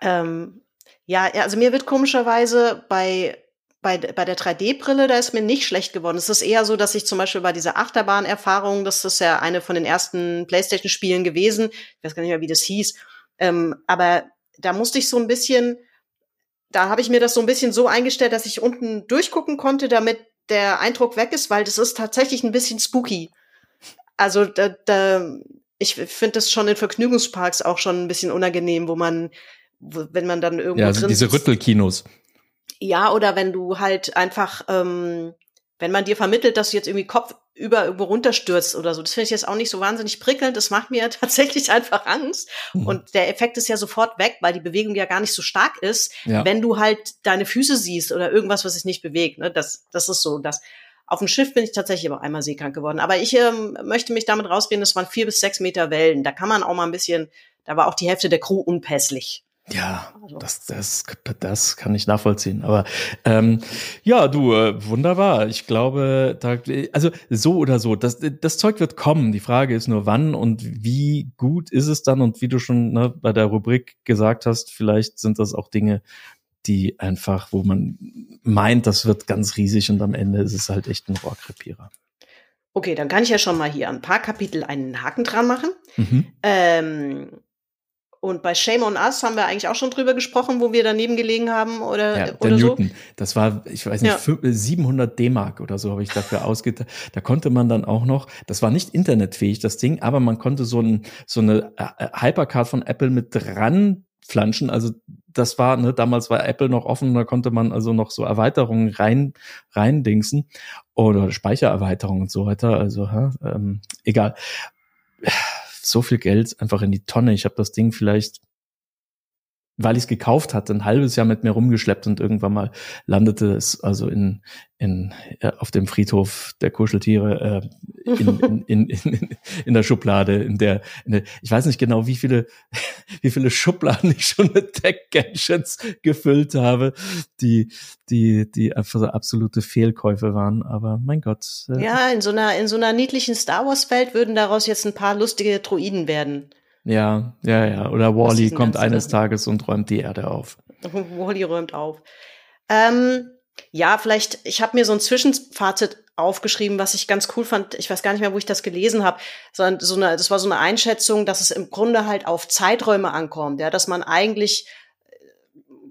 Speaker 3: Ähm, ja, also mir wird komischerweise bei bei, bei der 3D-Brille, da ist mir nicht schlecht geworden. Es ist eher so, dass ich zum Beispiel bei dieser Achterbahn-Erfahrung, das ist ja eine von den ersten PlayStation-Spielen gewesen, ich weiß gar nicht mehr, wie das hieß, ähm, aber da musste ich so ein bisschen, da habe ich mir das so ein bisschen so eingestellt, dass ich unten durchgucken konnte, damit der Eindruck weg ist, weil das ist tatsächlich ein bisschen spooky. Also da, da ich finde das schon in Vergnügungsparks auch schon ein bisschen unangenehm, wo man, wenn man dann irgendwo
Speaker 4: ja, also
Speaker 3: drin
Speaker 4: diese Rüttelkinos.
Speaker 3: Ja, oder wenn du halt einfach, ähm, wenn man dir vermittelt, dass du jetzt irgendwie Kopf über irgendwo runterstürzt oder so. Das finde ich jetzt auch nicht so wahnsinnig prickelnd. Das macht mir tatsächlich einfach Angst. Mhm. Und der Effekt ist ja sofort weg, weil die Bewegung ja gar nicht so stark ist, ja. wenn du halt deine Füße siehst oder irgendwas, was sich nicht bewegt. Ne? Das, das ist so das. Auf dem Schiff bin ich tatsächlich aber einmal seekrank geworden. Aber ich ähm, möchte mich damit rausreden, das waren vier bis sechs Meter Wellen. Da kann man auch mal ein bisschen, da war auch die Hälfte der Crew unpässlich.
Speaker 4: Ja, das, das, das kann ich nachvollziehen. Aber ähm, ja, du, äh, wunderbar. Ich glaube, da, also so oder so, das, das Zeug wird kommen. Die Frage ist nur, wann und wie gut ist es dann? Und wie du schon ne, bei der Rubrik gesagt hast, vielleicht sind das auch Dinge, die einfach, wo man meint, das wird ganz riesig und am Ende ist es halt echt ein Rohrkrepierer.
Speaker 3: Okay, dann kann ich ja schon mal hier ein paar Kapitel einen Haken dran machen. Mhm. Ähm, und bei Shame on Us haben wir eigentlich auch schon drüber gesprochen, wo wir daneben gelegen haben oder,
Speaker 4: ja, der
Speaker 3: oder
Speaker 4: Newton.
Speaker 3: so.
Speaker 4: Das war, ich weiß nicht, ja. 700 D-Mark oder so habe ich dafür ausgetan. Da konnte man dann auch noch, das war nicht internetfähig, das Ding, aber man konnte so, ein, so eine äh, Hypercard von Apple mit dran flanschen. Also das war, ne, damals war Apple noch offen, da konnte man also noch so Erweiterungen rein, rein dingsen oder Speichererweiterungen und so weiter. Also, ha, ähm, egal so viel Geld einfach in die Tonne. Ich habe das Ding vielleicht weil ich es gekauft hatte, ein halbes Jahr mit mir rumgeschleppt und irgendwann mal landete es also in, in, äh, auf dem Friedhof der Kuscheltiere äh, in, in, in, in, der Schublade, in der, in der, ich weiß nicht genau, wie viele, wie viele Schubladen ich schon mit Tech-Gadgets gefüllt habe, die, die, die einfach so absolute Fehlkäufe waren. Aber mein Gott.
Speaker 3: Äh, ja, in so einer, in so einer niedlichen Star Wars-Welt würden daraus jetzt ein paar lustige Droiden werden.
Speaker 4: Ja, ja, ja. Oder Wally kommt eines Tages und räumt die Erde auf.
Speaker 3: Wally räumt auf. Ähm, ja, vielleicht, ich habe mir so ein Zwischenfazit aufgeschrieben, was ich ganz cool fand. Ich weiß gar nicht mehr, wo ich das gelesen habe, sondern so eine, das war so eine Einschätzung, dass es im Grunde halt auf Zeiträume ankommt, ja, dass man eigentlich äh,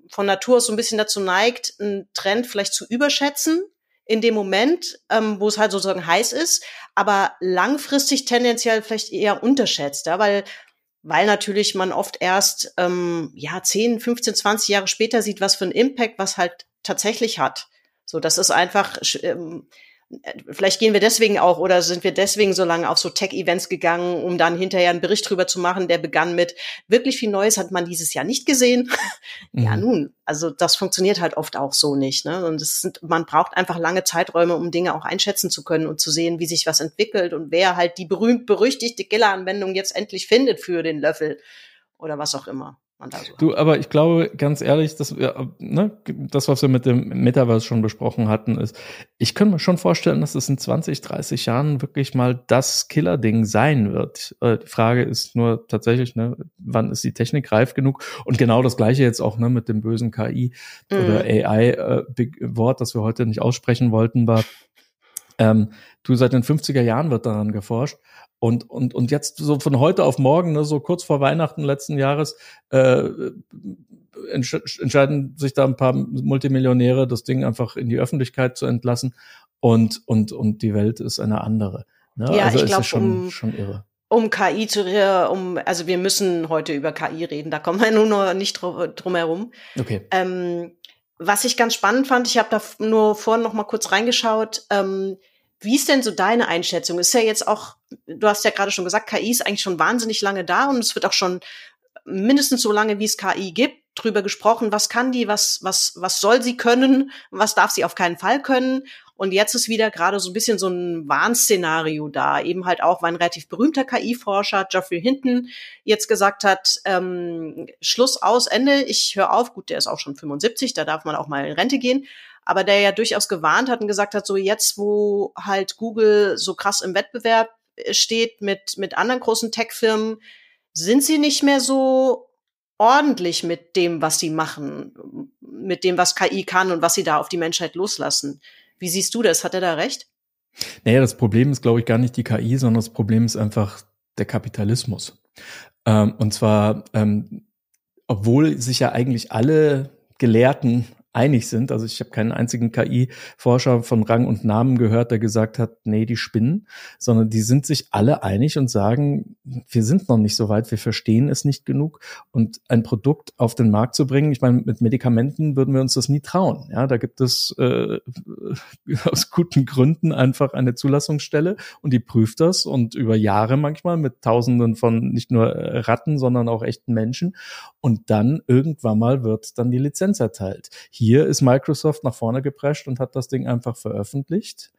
Speaker 3: von Natur aus so ein bisschen dazu neigt, einen Trend vielleicht zu überschätzen in dem Moment, ähm, wo es halt sozusagen heiß ist, aber langfristig tendenziell vielleicht eher unterschätzt, ja, weil weil natürlich man oft erst ähm, ja 10, 15, 20 Jahre später sieht, was für ein Impact was halt tatsächlich hat. So, das ist einfach ähm, vielleicht gehen wir deswegen auch oder sind wir deswegen so lange auf so Tech-Events gegangen, um dann hinterher einen Bericht drüber zu machen, der begann mit wirklich viel Neues hat man dieses Jahr nicht gesehen. Mhm. Ja, nun, also das funktioniert halt oft auch so nicht. Ne? Und es sind, man braucht einfach lange Zeiträume, um Dinge auch einschätzen zu können und zu sehen, wie sich was entwickelt und wer halt die berühmt-berüchtigte Giller-Anwendung jetzt endlich findet für den Löffel oder was auch immer
Speaker 4: man da so Du, aber ich glaube, ganz ehrlich, dass wir, ne, das, was wir mit dem Metaverse schon besprochen hatten, ist, ich könnte mir schon vorstellen, dass es in 20, 30 Jahren wirklich mal das Killer-Ding sein wird. Äh, die Frage ist nur tatsächlich, ne, wann ist die Technik reif genug? Und genau das Gleiche jetzt auch, ne, mit dem bösen KI mhm. oder AI-Wort, äh, das wir heute nicht aussprechen wollten, war, ähm, du, seit den 50er Jahren wird daran geforscht. Und, und, und jetzt so von heute auf morgen, ne, so kurz vor Weihnachten letzten Jahres, äh, entsch entscheiden sich da ein paar Multimillionäre, das Ding einfach in die Öffentlichkeit zu entlassen. Und, und, und die Welt ist eine andere.
Speaker 3: Ne? Ja, also ich glaube, schon, um, schon irre. Um KI zu, um, also wir müssen heute über KI reden, da kommen wir nur noch nicht drum herum. Okay. Ähm, was ich ganz spannend fand, ich habe da nur vorhin noch mal kurz reingeschaut. Ähm, wie ist denn so deine Einschätzung? Ist ja jetzt auch, du hast ja gerade schon gesagt, KI ist eigentlich schon wahnsinnig lange da und es wird auch schon mindestens so lange, wie es KI gibt, drüber gesprochen, was kann die, was, was, was soll sie können, was darf sie auf keinen Fall können. Und jetzt ist wieder gerade so ein bisschen so ein Warnszenario da, eben halt auch, weil ein relativ berühmter KI-Forscher, Geoffrey Hinton, jetzt gesagt hat, ähm, Schluss aus, Ende, ich höre auf, gut, der ist auch schon 75, da darf man auch mal in Rente gehen, aber der ja durchaus gewarnt hat und gesagt hat, so jetzt, wo halt Google so krass im Wettbewerb äh, steht mit, mit anderen großen Tech-Firmen, sind sie nicht mehr so ordentlich mit dem, was sie machen, mit dem, was KI kann und was sie da auf die Menschheit loslassen. Wie siehst du das? Hat er da recht?
Speaker 4: Naja, das Problem ist, glaube ich, gar nicht die KI, sondern das Problem ist einfach der Kapitalismus. Ähm, und zwar, ähm, obwohl sich ja eigentlich alle Gelehrten einig sind. Also ich habe keinen einzigen KI-Forscher von Rang und Namen gehört, der gesagt hat, nee, die spinnen, sondern die sind sich alle einig und sagen, wir sind noch nicht so weit, wir verstehen es nicht genug und ein Produkt auf den Markt zu bringen. Ich meine, mit Medikamenten würden wir uns das nie trauen. Ja, da gibt es äh, aus guten Gründen einfach eine Zulassungsstelle und die prüft das und über Jahre manchmal mit Tausenden von nicht nur Ratten, sondern auch echten Menschen und dann irgendwann mal wird dann die Lizenz erteilt. Hier ist Microsoft nach vorne geprescht und hat das Ding einfach veröffentlicht.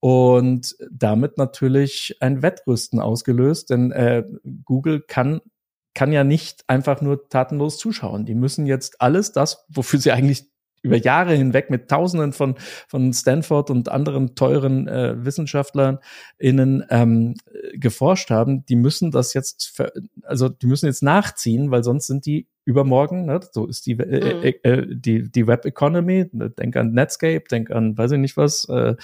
Speaker 4: und damit natürlich ein Wettrüsten ausgelöst, denn äh, Google kann kann ja nicht einfach nur tatenlos zuschauen. Die müssen jetzt alles das, wofür sie eigentlich über Jahre hinweg mit Tausenden von, von Stanford und anderen teuren äh, Wissenschaftlern innen ähm, geforscht haben, die müssen das jetzt, also die müssen jetzt nachziehen, weil sonst sind die übermorgen, ne, so ist die, äh, mhm. äh, äh, die, die Web Economy, denk an Netscape, denk an, weiß ich nicht was, äh,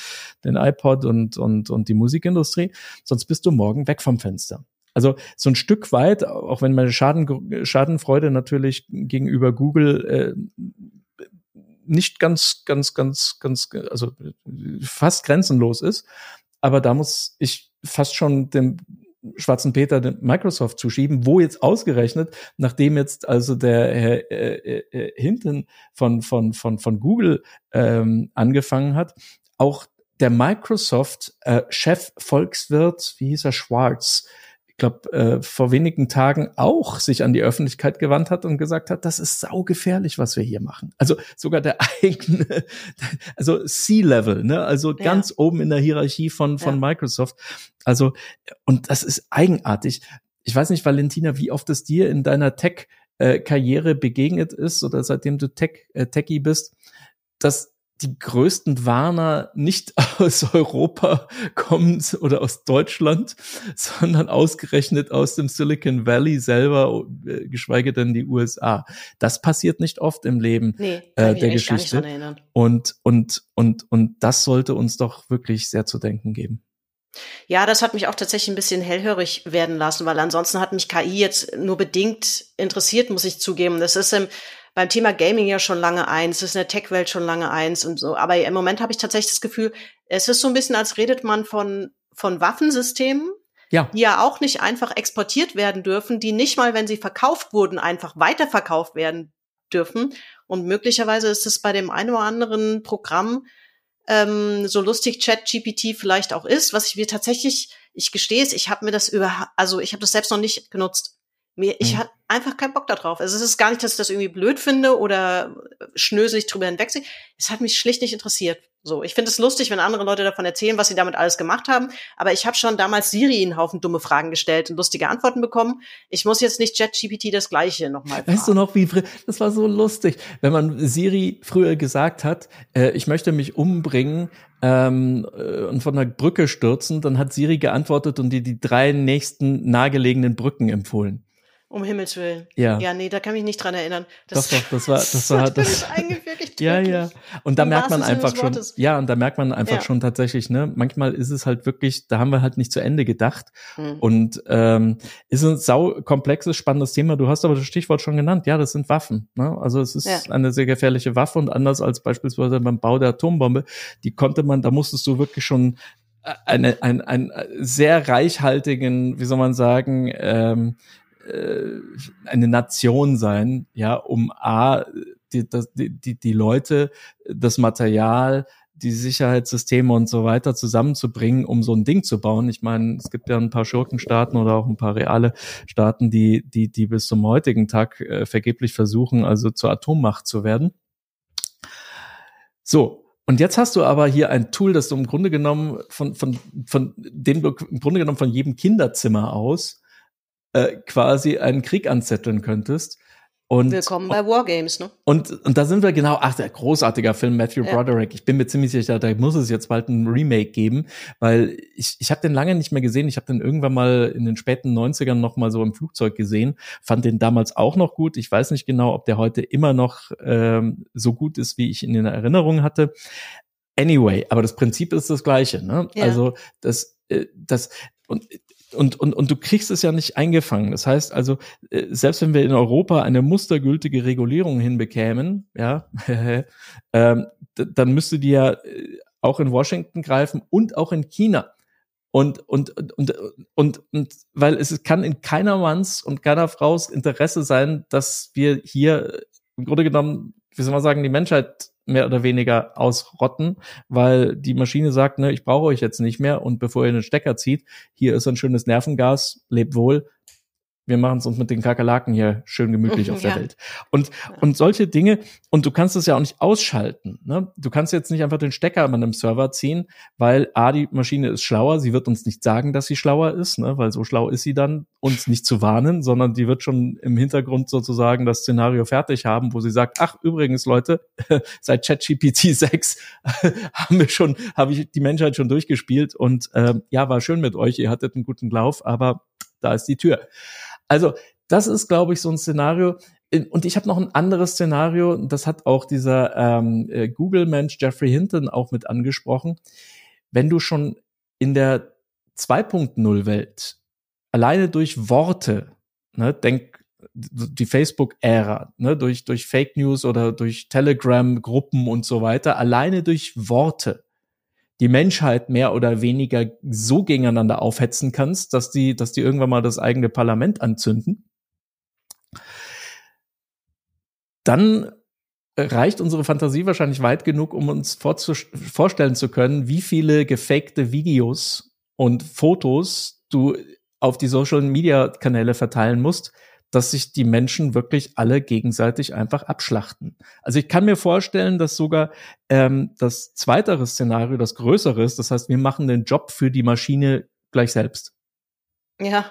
Speaker 4: den iPod und, und, und die Musikindustrie, sonst bist du morgen weg vom Fenster. Also so ein Stück weit, auch wenn meine Schaden, Schadenfreude natürlich gegenüber Google äh, nicht ganz, ganz, ganz, ganz, also fast grenzenlos ist. Aber da muss ich fast schon dem schwarzen Peter Microsoft zuschieben, wo jetzt ausgerechnet, nachdem jetzt also der Herr äh, äh, Hinton von, von, von, von Google ähm, angefangen hat, auch der Microsoft-Chef äh, Volkswirt, wie hieß er, Schwarz, glaube, äh, vor wenigen Tagen auch sich an die Öffentlichkeit gewandt hat und gesagt hat, das ist saugefährlich, was wir hier machen. Also sogar der eigene, also C-Level, ne? also ja. ganz oben in der Hierarchie von, von ja. Microsoft. Also, und das ist eigenartig. Ich weiß nicht, Valentina, wie oft es dir in deiner Tech-Karriere begegnet ist oder seitdem du Tech, äh, Techie bist, dass die größten Warner nicht aus Europa kommen oder aus Deutschland, sondern ausgerechnet aus dem Silicon Valley selber, äh, geschweige denn die USA. Das passiert nicht oft im Leben nee, äh, der Geschichte. Und, und, und, und das sollte uns doch wirklich sehr zu denken geben.
Speaker 3: Ja, das hat mich auch tatsächlich ein bisschen hellhörig werden lassen, weil ansonsten hat mich KI jetzt nur bedingt interessiert, muss ich zugeben. Das ist im, beim Thema Gaming ja schon lange eins, es ist in der Tech-Welt schon lange eins und so. Aber im Moment habe ich tatsächlich das Gefühl, es ist so ein bisschen, als redet man von, von Waffensystemen, ja. die ja auch nicht einfach exportiert werden dürfen, die nicht mal, wenn sie verkauft wurden, einfach weiterverkauft werden dürfen. Und möglicherweise ist es bei dem einen oder anderen Programm ähm, so lustig Chat-GPT vielleicht auch ist, was ich mir tatsächlich, ich gestehe es, ich habe mir das über, also ich habe das selbst noch nicht genutzt. Mir, ich mhm. hatte einfach keinen Bock darauf. Also es ist gar nicht, dass ich das irgendwie blöd finde oder schnöselig drüber hinwegsehe. Es hat mich schlicht nicht interessiert. So, ich finde es lustig, wenn andere Leute davon erzählen, was sie damit alles gemacht haben. Aber ich habe schon damals Siri einen Haufen dumme Fragen gestellt und lustige Antworten bekommen. Ich muss jetzt nicht ChatGPT das Gleiche nochmal.
Speaker 4: Weißt du noch, wie das war so lustig, wenn man Siri früher gesagt hat, äh, ich möchte mich umbringen ähm, äh, und von der Brücke stürzen, dann hat Siri geantwortet und dir die drei nächsten nahegelegenen Brücken empfohlen.
Speaker 3: Um Himmels Willen. Ja. Ja, nee, da kann ich mich dran erinnern.
Speaker 4: Das, doch, doch, das war, das war, das. ja, ja. Und da merkt man einfach schon, ja, und da merkt man einfach ja. schon tatsächlich, ne, manchmal ist es halt wirklich, da haben wir halt nicht zu Ende gedacht. Mhm. Und ähm, ist ein sau komplexes, spannendes Thema. Du hast aber das Stichwort schon genannt. Ja, das sind Waffen. Ne? Also es ist ja. eine sehr gefährliche Waffe und anders als beispielsweise beim Bau der Atombombe, die konnte man, da musstest du wirklich schon äh, eine, ein, ein sehr reichhaltigen, wie soll man sagen, ähm, äh, eine Nation sein, ja, um A, die, die, die Leute, das Material, die Sicherheitssysteme und so weiter zusammenzubringen, um so ein Ding zu bauen. Ich meine, es gibt ja ein paar Schurkenstaaten oder auch ein paar reale Staaten, die, die, die bis zum heutigen Tag äh, vergeblich versuchen, also zur Atommacht zu werden. So. Und jetzt hast du aber hier ein Tool, das du im Grunde genommen von, von, von dem im Grunde genommen von jedem Kinderzimmer aus äh, quasi einen Krieg anzetteln könntest. Und,
Speaker 3: Willkommen bei Wargames, ne?
Speaker 4: Und, und da sind wir genau, ach, der großartiger Film Matthew ja. Broderick. Ich bin mir ziemlich sicher, da muss es jetzt bald ein Remake geben, weil ich, ich habe den lange nicht mehr gesehen. Ich habe den irgendwann mal in den späten 90ern noch mal so im Flugzeug gesehen, fand den damals auch noch gut. Ich weiß nicht genau, ob der heute immer noch ähm, so gut ist, wie ich ihn in Erinnerung hatte. Anyway, aber das Prinzip ist das gleiche. Ne? Ja. Also das, äh, das und und, und, und du kriegst es ja nicht eingefangen. Das heißt also, äh, selbst wenn wir in Europa eine mustergültige Regulierung hinbekämen, ja, ähm, dann müsste die ja äh, auch in Washington greifen und auch in China. Und, und, und, und, und, und weil es kann in keiner Manns und keiner Fraus Interesse sein, dass wir hier im Grunde genommen, wie soll man sagen, die Menschheit mehr oder weniger ausrotten, weil die Maschine sagt, ne, ich brauche euch jetzt nicht mehr. Und bevor ihr den Stecker zieht, hier ist ein schönes Nervengas, lebt wohl, wir machen es uns mit den Kakerlaken hier schön gemütlich auf der
Speaker 3: Ja.
Speaker 4: Welt. Und, und solche Dinge, und du kannst es ja auch nicht ausschalten. Ne? Du kannst jetzt nicht einfach den Stecker an einem Server ziehen, weil A, die Maschine ist schlauer, sie wird uns nicht sagen, dass sie schlauer ist, ne? weil so schlau ist sie dann, uns nicht zu warnen, sondern die wird schon im Hintergrund sozusagen das Szenario fertig haben, wo sie sagt, ach, übrigens, Leute, seit ChatGPT 6 haben wir schon, habe ich die Menschheit schon durchgespielt und ähm, ja, war schön mit euch, ihr hattet einen guten Lauf, aber da ist die Tür. Also, das ist, glaube ich, so ein Szenario. Und ich habe noch ein anderes Szenario, das hat auch dieser ähm, äh, Google-Mensch Jeffrey Hinton auch mit angesprochen. Wenn du schon in der 2.0-Welt alleine durch Worte, ne, denk die Facebook-Ära, ne, durch, durch Fake News oder durch Telegram-Gruppen und so weiter, alleine durch Worte die Menschheit mehr oder weniger so gegeneinander aufhetzen kannst, dass die, dass die irgendwann mal das eigene Parlament anzünden, dann reicht unsere Fantasie wahrscheinlich weit genug, um uns vorstellen zu können, wie viele gefakte Videos und Fotos du auf die Social Media Kanäle verteilen musst, dass sich die Menschen wirklich alle gegenseitig einfach abschlachten. Also ich kann mir vorstellen, dass sogar ähm, das zweitere Szenario das größere ist. Das heißt, wir machen den Job für die Maschine gleich selbst.
Speaker 3: Ja,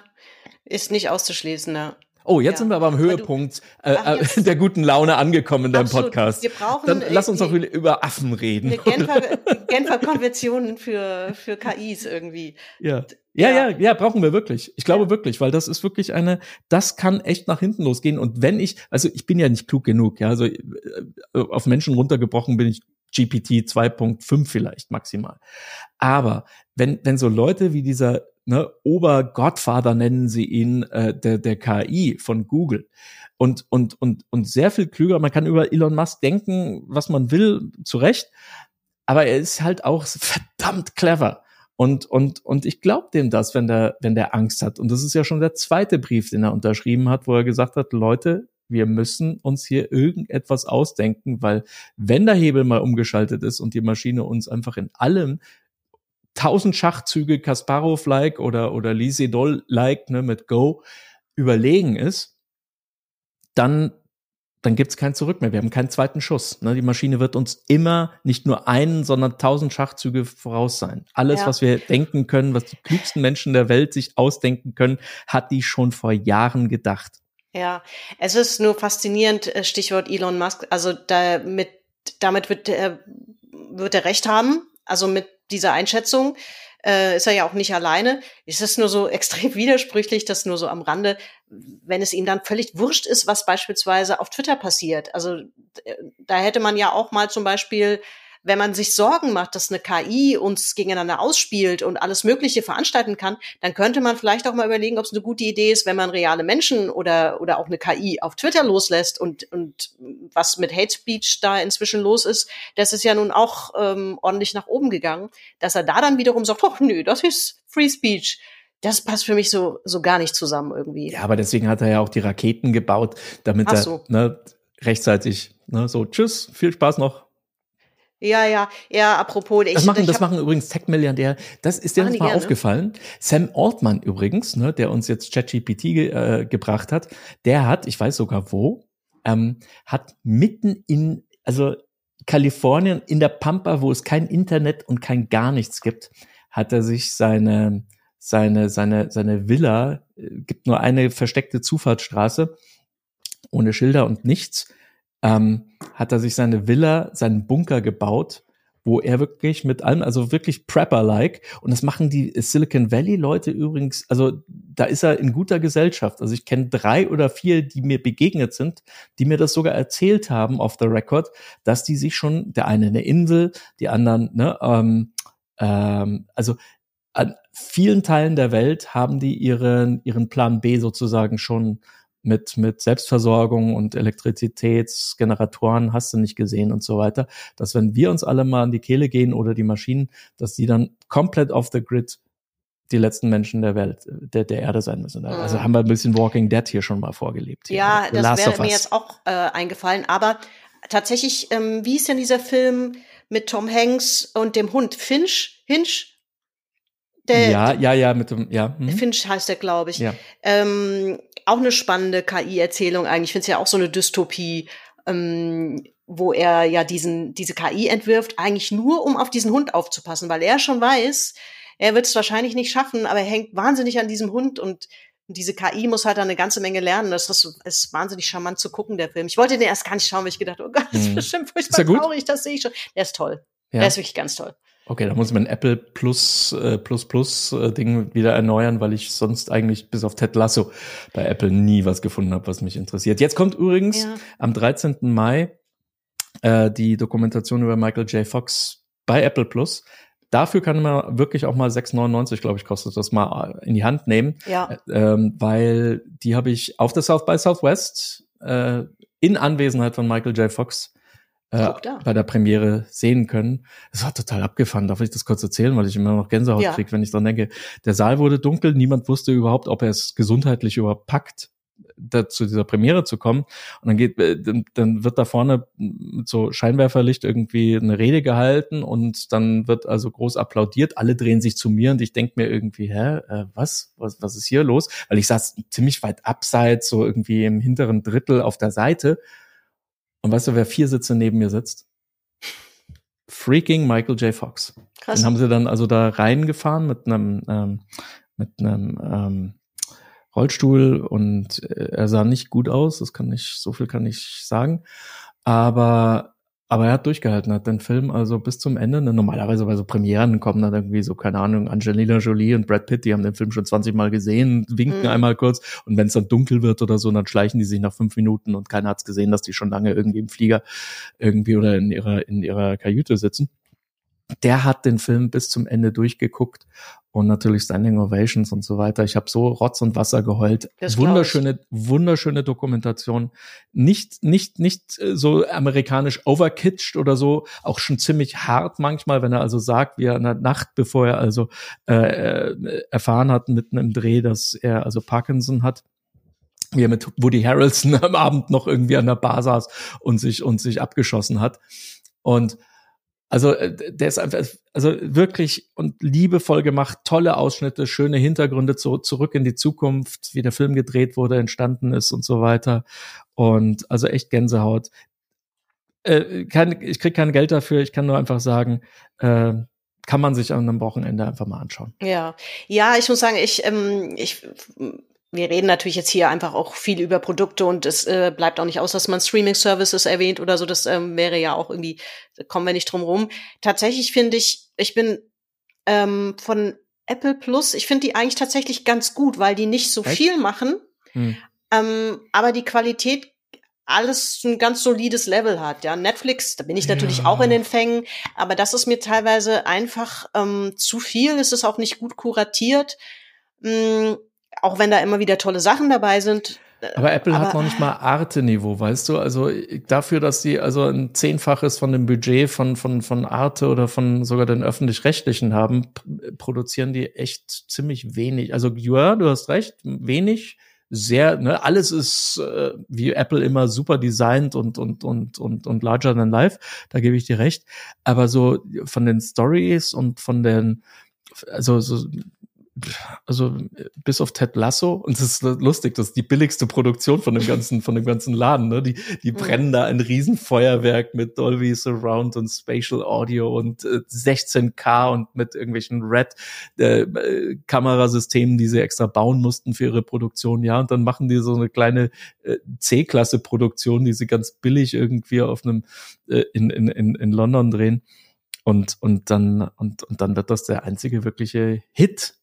Speaker 3: ist nicht auszuschließen, ja.
Speaker 4: Oh, jetzt
Speaker 3: Ja.
Speaker 4: sind wir aber am
Speaker 3: Weil du-
Speaker 4: Höhepunkt äh, äh, der guten Laune angekommen in deinem
Speaker 3: Absolut.
Speaker 4: Podcast.
Speaker 3: Wir brauchen,
Speaker 4: Dann lass uns doch
Speaker 3: die-
Speaker 4: über Affen reden.
Speaker 3: Eine Genfer, Genfer Konvention für, für KIs irgendwie.
Speaker 4: Ja. Ja, ja,
Speaker 3: Ja.
Speaker 4: ja, brauchen wir wirklich. Ich glaube
Speaker 3: Ja.
Speaker 4: wirklich, weil das ist wirklich eine, das kann echt nach hinten losgehen. Und wenn ich, also ich bin ja nicht klug genug, ja, also äh, auf Menschen runtergebrochen bin ich GPT 2.5 vielleicht maximal. Aber wenn, wenn so Leute wie dieser ne, Obergottvater nennen sie ihn, äh, der, der KI von Google und, und, und, und sehr viel klüger, man kann über Elon Musk denken, was man will, zu Recht, aber er ist halt auch verdammt clever. Und, und, und ich glaube dem das, wenn der, wenn der Angst hat. Und das ist ja schon der zweite Brief, den er unterschrieben hat, wo er gesagt hat, Leute, wir müssen uns hier irgendetwas ausdenken, weil wenn der Hebel mal umgeschaltet ist und die Maschine uns einfach in allem tausend Schachzüge Kasparov-like oder, oder Lee Sedol-like ne, mit Go überlegen ist, dann, dann gibt's kein Zurück mehr. Wir haben keinen zweiten Schuss. Ne? Die Maschine wird uns immer nicht nur einen, sondern tausend Schachzüge voraus sein. Alles,
Speaker 3: Ja.
Speaker 4: was wir denken können, was die klügsten Menschen der Welt sich ausdenken können, hat die schon vor Jahren gedacht.
Speaker 3: Ja, es ist nur faszinierend, äh, Stichwort Elon Musk. Also damit, damit wird er, wird er recht haben. Also mit dieser Einschätzung äh, ist er ja auch nicht alleine. Es ist nur so extrem widersprüchlich, das nur so am Rande, wenn es ihm dann völlig wurscht ist, was beispielsweise auf Twitter passiert. Also äh, da hätte man ja auch mal zum Beispiel wenn man sich Sorgen macht, dass eine KI uns gegeneinander ausspielt und alles Mögliche veranstalten kann, dann könnte man vielleicht auch mal überlegen, ob es eine gute Idee ist, wenn man reale Menschen oder, oder auch eine KI auf Twitter loslässt und, und was mit Hate Speech da inzwischen los ist, das ist ja nun auch ähm, ordentlich nach oben gegangen, dass er da dann wiederum sagt, ach nö, das ist Free Speech. Das passt für mich so, so gar nicht zusammen irgendwie.
Speaker 4: Ja, aber deswegen hat er ja auch die Raketen gebaut, damit
Speaker 3: Ach
Speaker 4: er
Speaker 3: so.
Speaker 4: ne, rechtzeitig ne, so, tschüss, viel Spaß noch.
Speaker 3: Ja, ja, ja, apropos, ich,
Speaker 4: Das machen, das machen übrigens Tech-Milliardär. Das ist dir
Speaker 3: die
Speaker 4: mal
Speaker 3: gerne.
Speaker 4: aufgefallen. Sam Altman übrigens, ne, der uns jetzt ChatGPT äh, gebracht hat, der hat, ich weiß sogar wo, ähm, hat mitten in, also Kalifornien, in der Pampa, wo es kein Internet und kein gar nichts gibt, hat er sich seine, seine, seine, seine Villa, äh, gibt nur eine versteckte Zufahrtsstraße, ohne Schilder und nichts, ähm, hat er sich seine Villa, seinen Bunker gebaut, wo er wirklich mit allem, also wirklich Prepper-like, und das machen die Silicon Valley-Leute übrigens, also da ist er in guter Gesellschaft. Also ich kenne drei oder vier, die mir begegnet sind, die mir das sogar erzählt haben off the record, dass die sich schon, der eine eine Insel, die anderen, ne, ähm, ähm, also an vielen Teilen der Welt haben die ihren, ihren Plan B sozusagen schon mit, mit Selbstversorgung und Elektrizitätsgeneratoren hast du nicht gesehen und so weiter, dass wenn wir uns alle mal an die Kehle gehen oder die Maschinen, dass die dann komplett off the grid die letzten Menschen der Welt, der, der Erde sein müssen. Also
Speaker 3: Mhm.
Speaker 4: haben wir ein bisschen Walking Dead hier schon mal vorgelebt. Hier.
Speaker 3: Ja, das
Speaker 4: Last
Speaker 3: wäre mir jetzt auch äh, eingefallen. Aber tatsächlich, ähm, wie ist denn dieser Film mit Tom Hanks und dem Hund? Finch? Hinch? Der,
Speaker 4: ja, ja, ja, mit dem, ja. Hm?
Speaker 3: Finch heißt der, glaube ich.
Speaker 4: Ja.
Speaker 3: Ähm, auch eine spannende KI-Erzählung eigentlich. Ich finde es ja auch so eine Dystopie, ähm, wo er ja diesen, diese KI entwirft, eigentlich nur, um auf diesen Hund aufzupassen, weil er schon weiß, er wird es wahrscheinlich nicht schaffen, aber er hängt wahnsinnig an diesem Hund und diese KI muss halt eine ganze Menge lernen. Das ist, ist wahnsinnig charmant zu gucken, der Film. Ich wollte den erst gar nicht schauen, weil ich gedacht, oh Gott, das ist
Speaker 4: Mhm.
Speaker 3: bestimmt
Speaker 4: Ist
Speaker 3: furchtbar
Speaker 4: er gut?
Speaker 3: traurig, das sehe ich schon. Der ist toll.
Speaker 4: Ja.
Speaker 3: Der ist wirklich ganz toll.
Speaker 4: Okay, da muss man Apple Plus äh, Plus Plus äh, Ding wieder erneuern, weil ich sonst eigentlich bis auf Ted Lasso bei Apple nie was gefunden habe, was mich interessiert. Jetzt kommt übrigens
Speaker 3: Ja.
Speaker 4: am 13. Mai äh, die Dokumentation über Michael J. Fox bei Apple Plus. Dafür kann man wirklich auch mal 6,99, glaube ich, kostet das mal in die Hand nehmen,
Speaker 3: Ja.
Speaker 4: ähm, weil die habe ich auf der South by Southwest äh, in Anwesenheit von Michael J. Fox äh, bei der Premiere sehen können. Das war total abgefahren. Darf ich das kurz erzählen, weil ich immer noch Gänsehaut
Speaker 3: Ja.
Speaker 4: krieg, wenn ich dran denke. Der Saal wurde dunkel, niemand wusste überhaupt, ob er es gesundheitlich überhaupt packt, da, zu dieser Premiere zu kommen. Und dann geht, äh, dann, dann wird da vorne mit so Scheinwerferlicht irgendwie eine Rede gehalten und dann wird also groß applaudiert. Alle drehen sich zu mir und ich denk mir irgendwie, hä, äh, was, was, was ist hier los? Weil ich saß ziemlich weit abseits, so irgendwie im hinteren Drittel auf der Seite. Und weißt du, wer vier Sitze neben mir sitzt? Freaking Michael J. Fox.
Speaker 3: Krass.
Speaker 4: Den haben sie dann also da reingefahren mit einem ähm, mit einem ähm, Rollstuhl und äh, er sah nicht gut aus, das kann ich, so viel kann ich sagen. Aber aber er hat durchgehalten, hat den Film also bis zum Ende. Ne, normalerweise bei so Premieren kommen dann irgendwie so, keine Ahnung, Angelina Jolie und Brad Pitt, die haben den Film schon 20 Mal gesehen, winken
Speaker 3: Mhm.
Speaker 4: einmal kurz und wenn es dann dunkel wird oder so, dann schleichen die sich nach fünf Minuten und keiner hat's gesehen, dass die schon lange irgendwie im Flieger irgendwie oder in ihrer, in ihrer Kajüte sitzen. Der hat den Film bis zum Ende durchgeguckt und natürlich Standing Ovations und so weiter. Ich habe so Rotz und Wasser geheult. Wunderschöne, wunderschöne Dokumentation. Nicht, nicht, nicht äh, so amerikanisch overkitscht oder so. Auch schon ziemlich hart manchmal, wenn er also sagt, wie er in der Nacht, bevor er also äh, äh, erfahren hat mitten im Dreh, dass er also Parkinson hat wie er mit Woody Harrelson am Abend noch irgendwie an der Bar saß und sich und sich abgeschossen hat. Und also äh, der ist einfach, also wirklich und liebevoll gemacht, tolle Ausschnitte, schöne Hintergründe zu, zurück in die Zukunft, wie der Film gedreht wurde, entstanden ist und so weiter. Und also echt Gänsehaut. Äh, kein, ich krieg kein Geld dafür, ich kann nur einfach sagen, äh, kann man sich an einem Wochenende einfach mal anschauen.
Speaker 3: Ja, ja, ich muss sagen, ich, ähm, ich, wir reden natürlich jetzt hier einfach auch viel über Produkte und es äh, bleibt auch nicht aus, dass man Streaming-Services erwähnt oder so. Das ähm, wäre ja auch irgendwie, da kommen wir nicht drum rum. Tatsächlich finde ich, ich bin ähm, von Apple Plus, ich finde die eigentlich tatsächlich ganz gut, weil die nicht so
Speaker 4: Echt?
Speaker 3: viel machen,
Speaker 4: Hm.
Speaker 3: ähm, aber die Qualität alles ein ganz solides Level hat. Ja, Netflix, da bin ich natürlich
Speaker 4: Ja.
Speaker 3: auch in den Fängen, aber das ist mir teilweise einfach ähm, zu viel. Es ist auch nicht gut kuratiert, mm, auch wenn da immer wieder tolle Sachen dabei sind.
Speaker 4: Aber Apple hat
Speaker 3: Aber-
Speaker 4: noch nicht mal Arte-Niveau, weißt du? Also dafür, dass die also ein Zehnfaches von dem Budget von, von, von Arte oder von sogar den Öffentlich-Rechtlichen haben, produzieren die echt ziemlich wenig. Also ja, du hast recht, wenig, sehr, ne, alles ist äh, wie Apple immer super designt und, und, und, und, und larger than life, da gebe ich dir recht. Aber so von den Stories und von den, also so also bis auf Ted Lasso und es ist lustig, das ist die billigste Produktion von dem ganzen von dem ganzen Laden, ne? Die die
Speaker 3: Mhm.
Speaker 4: brennen da ein Riesenfeuerwerk mit Dolby Surround und Spatial Audio und äh, 16K und mit irgendwelchen Red äh, äh, Kamerasystemen, die sie extra bauen mussten für ihre Produktion, ja, und dann machen die so eine kleine äh, C-Klasse Produktion, die sie ganz billig irgendwie auf einem äh, in, in in in London drehen. Und, und dann, und, und dann wird das der einzige wirkliche Hit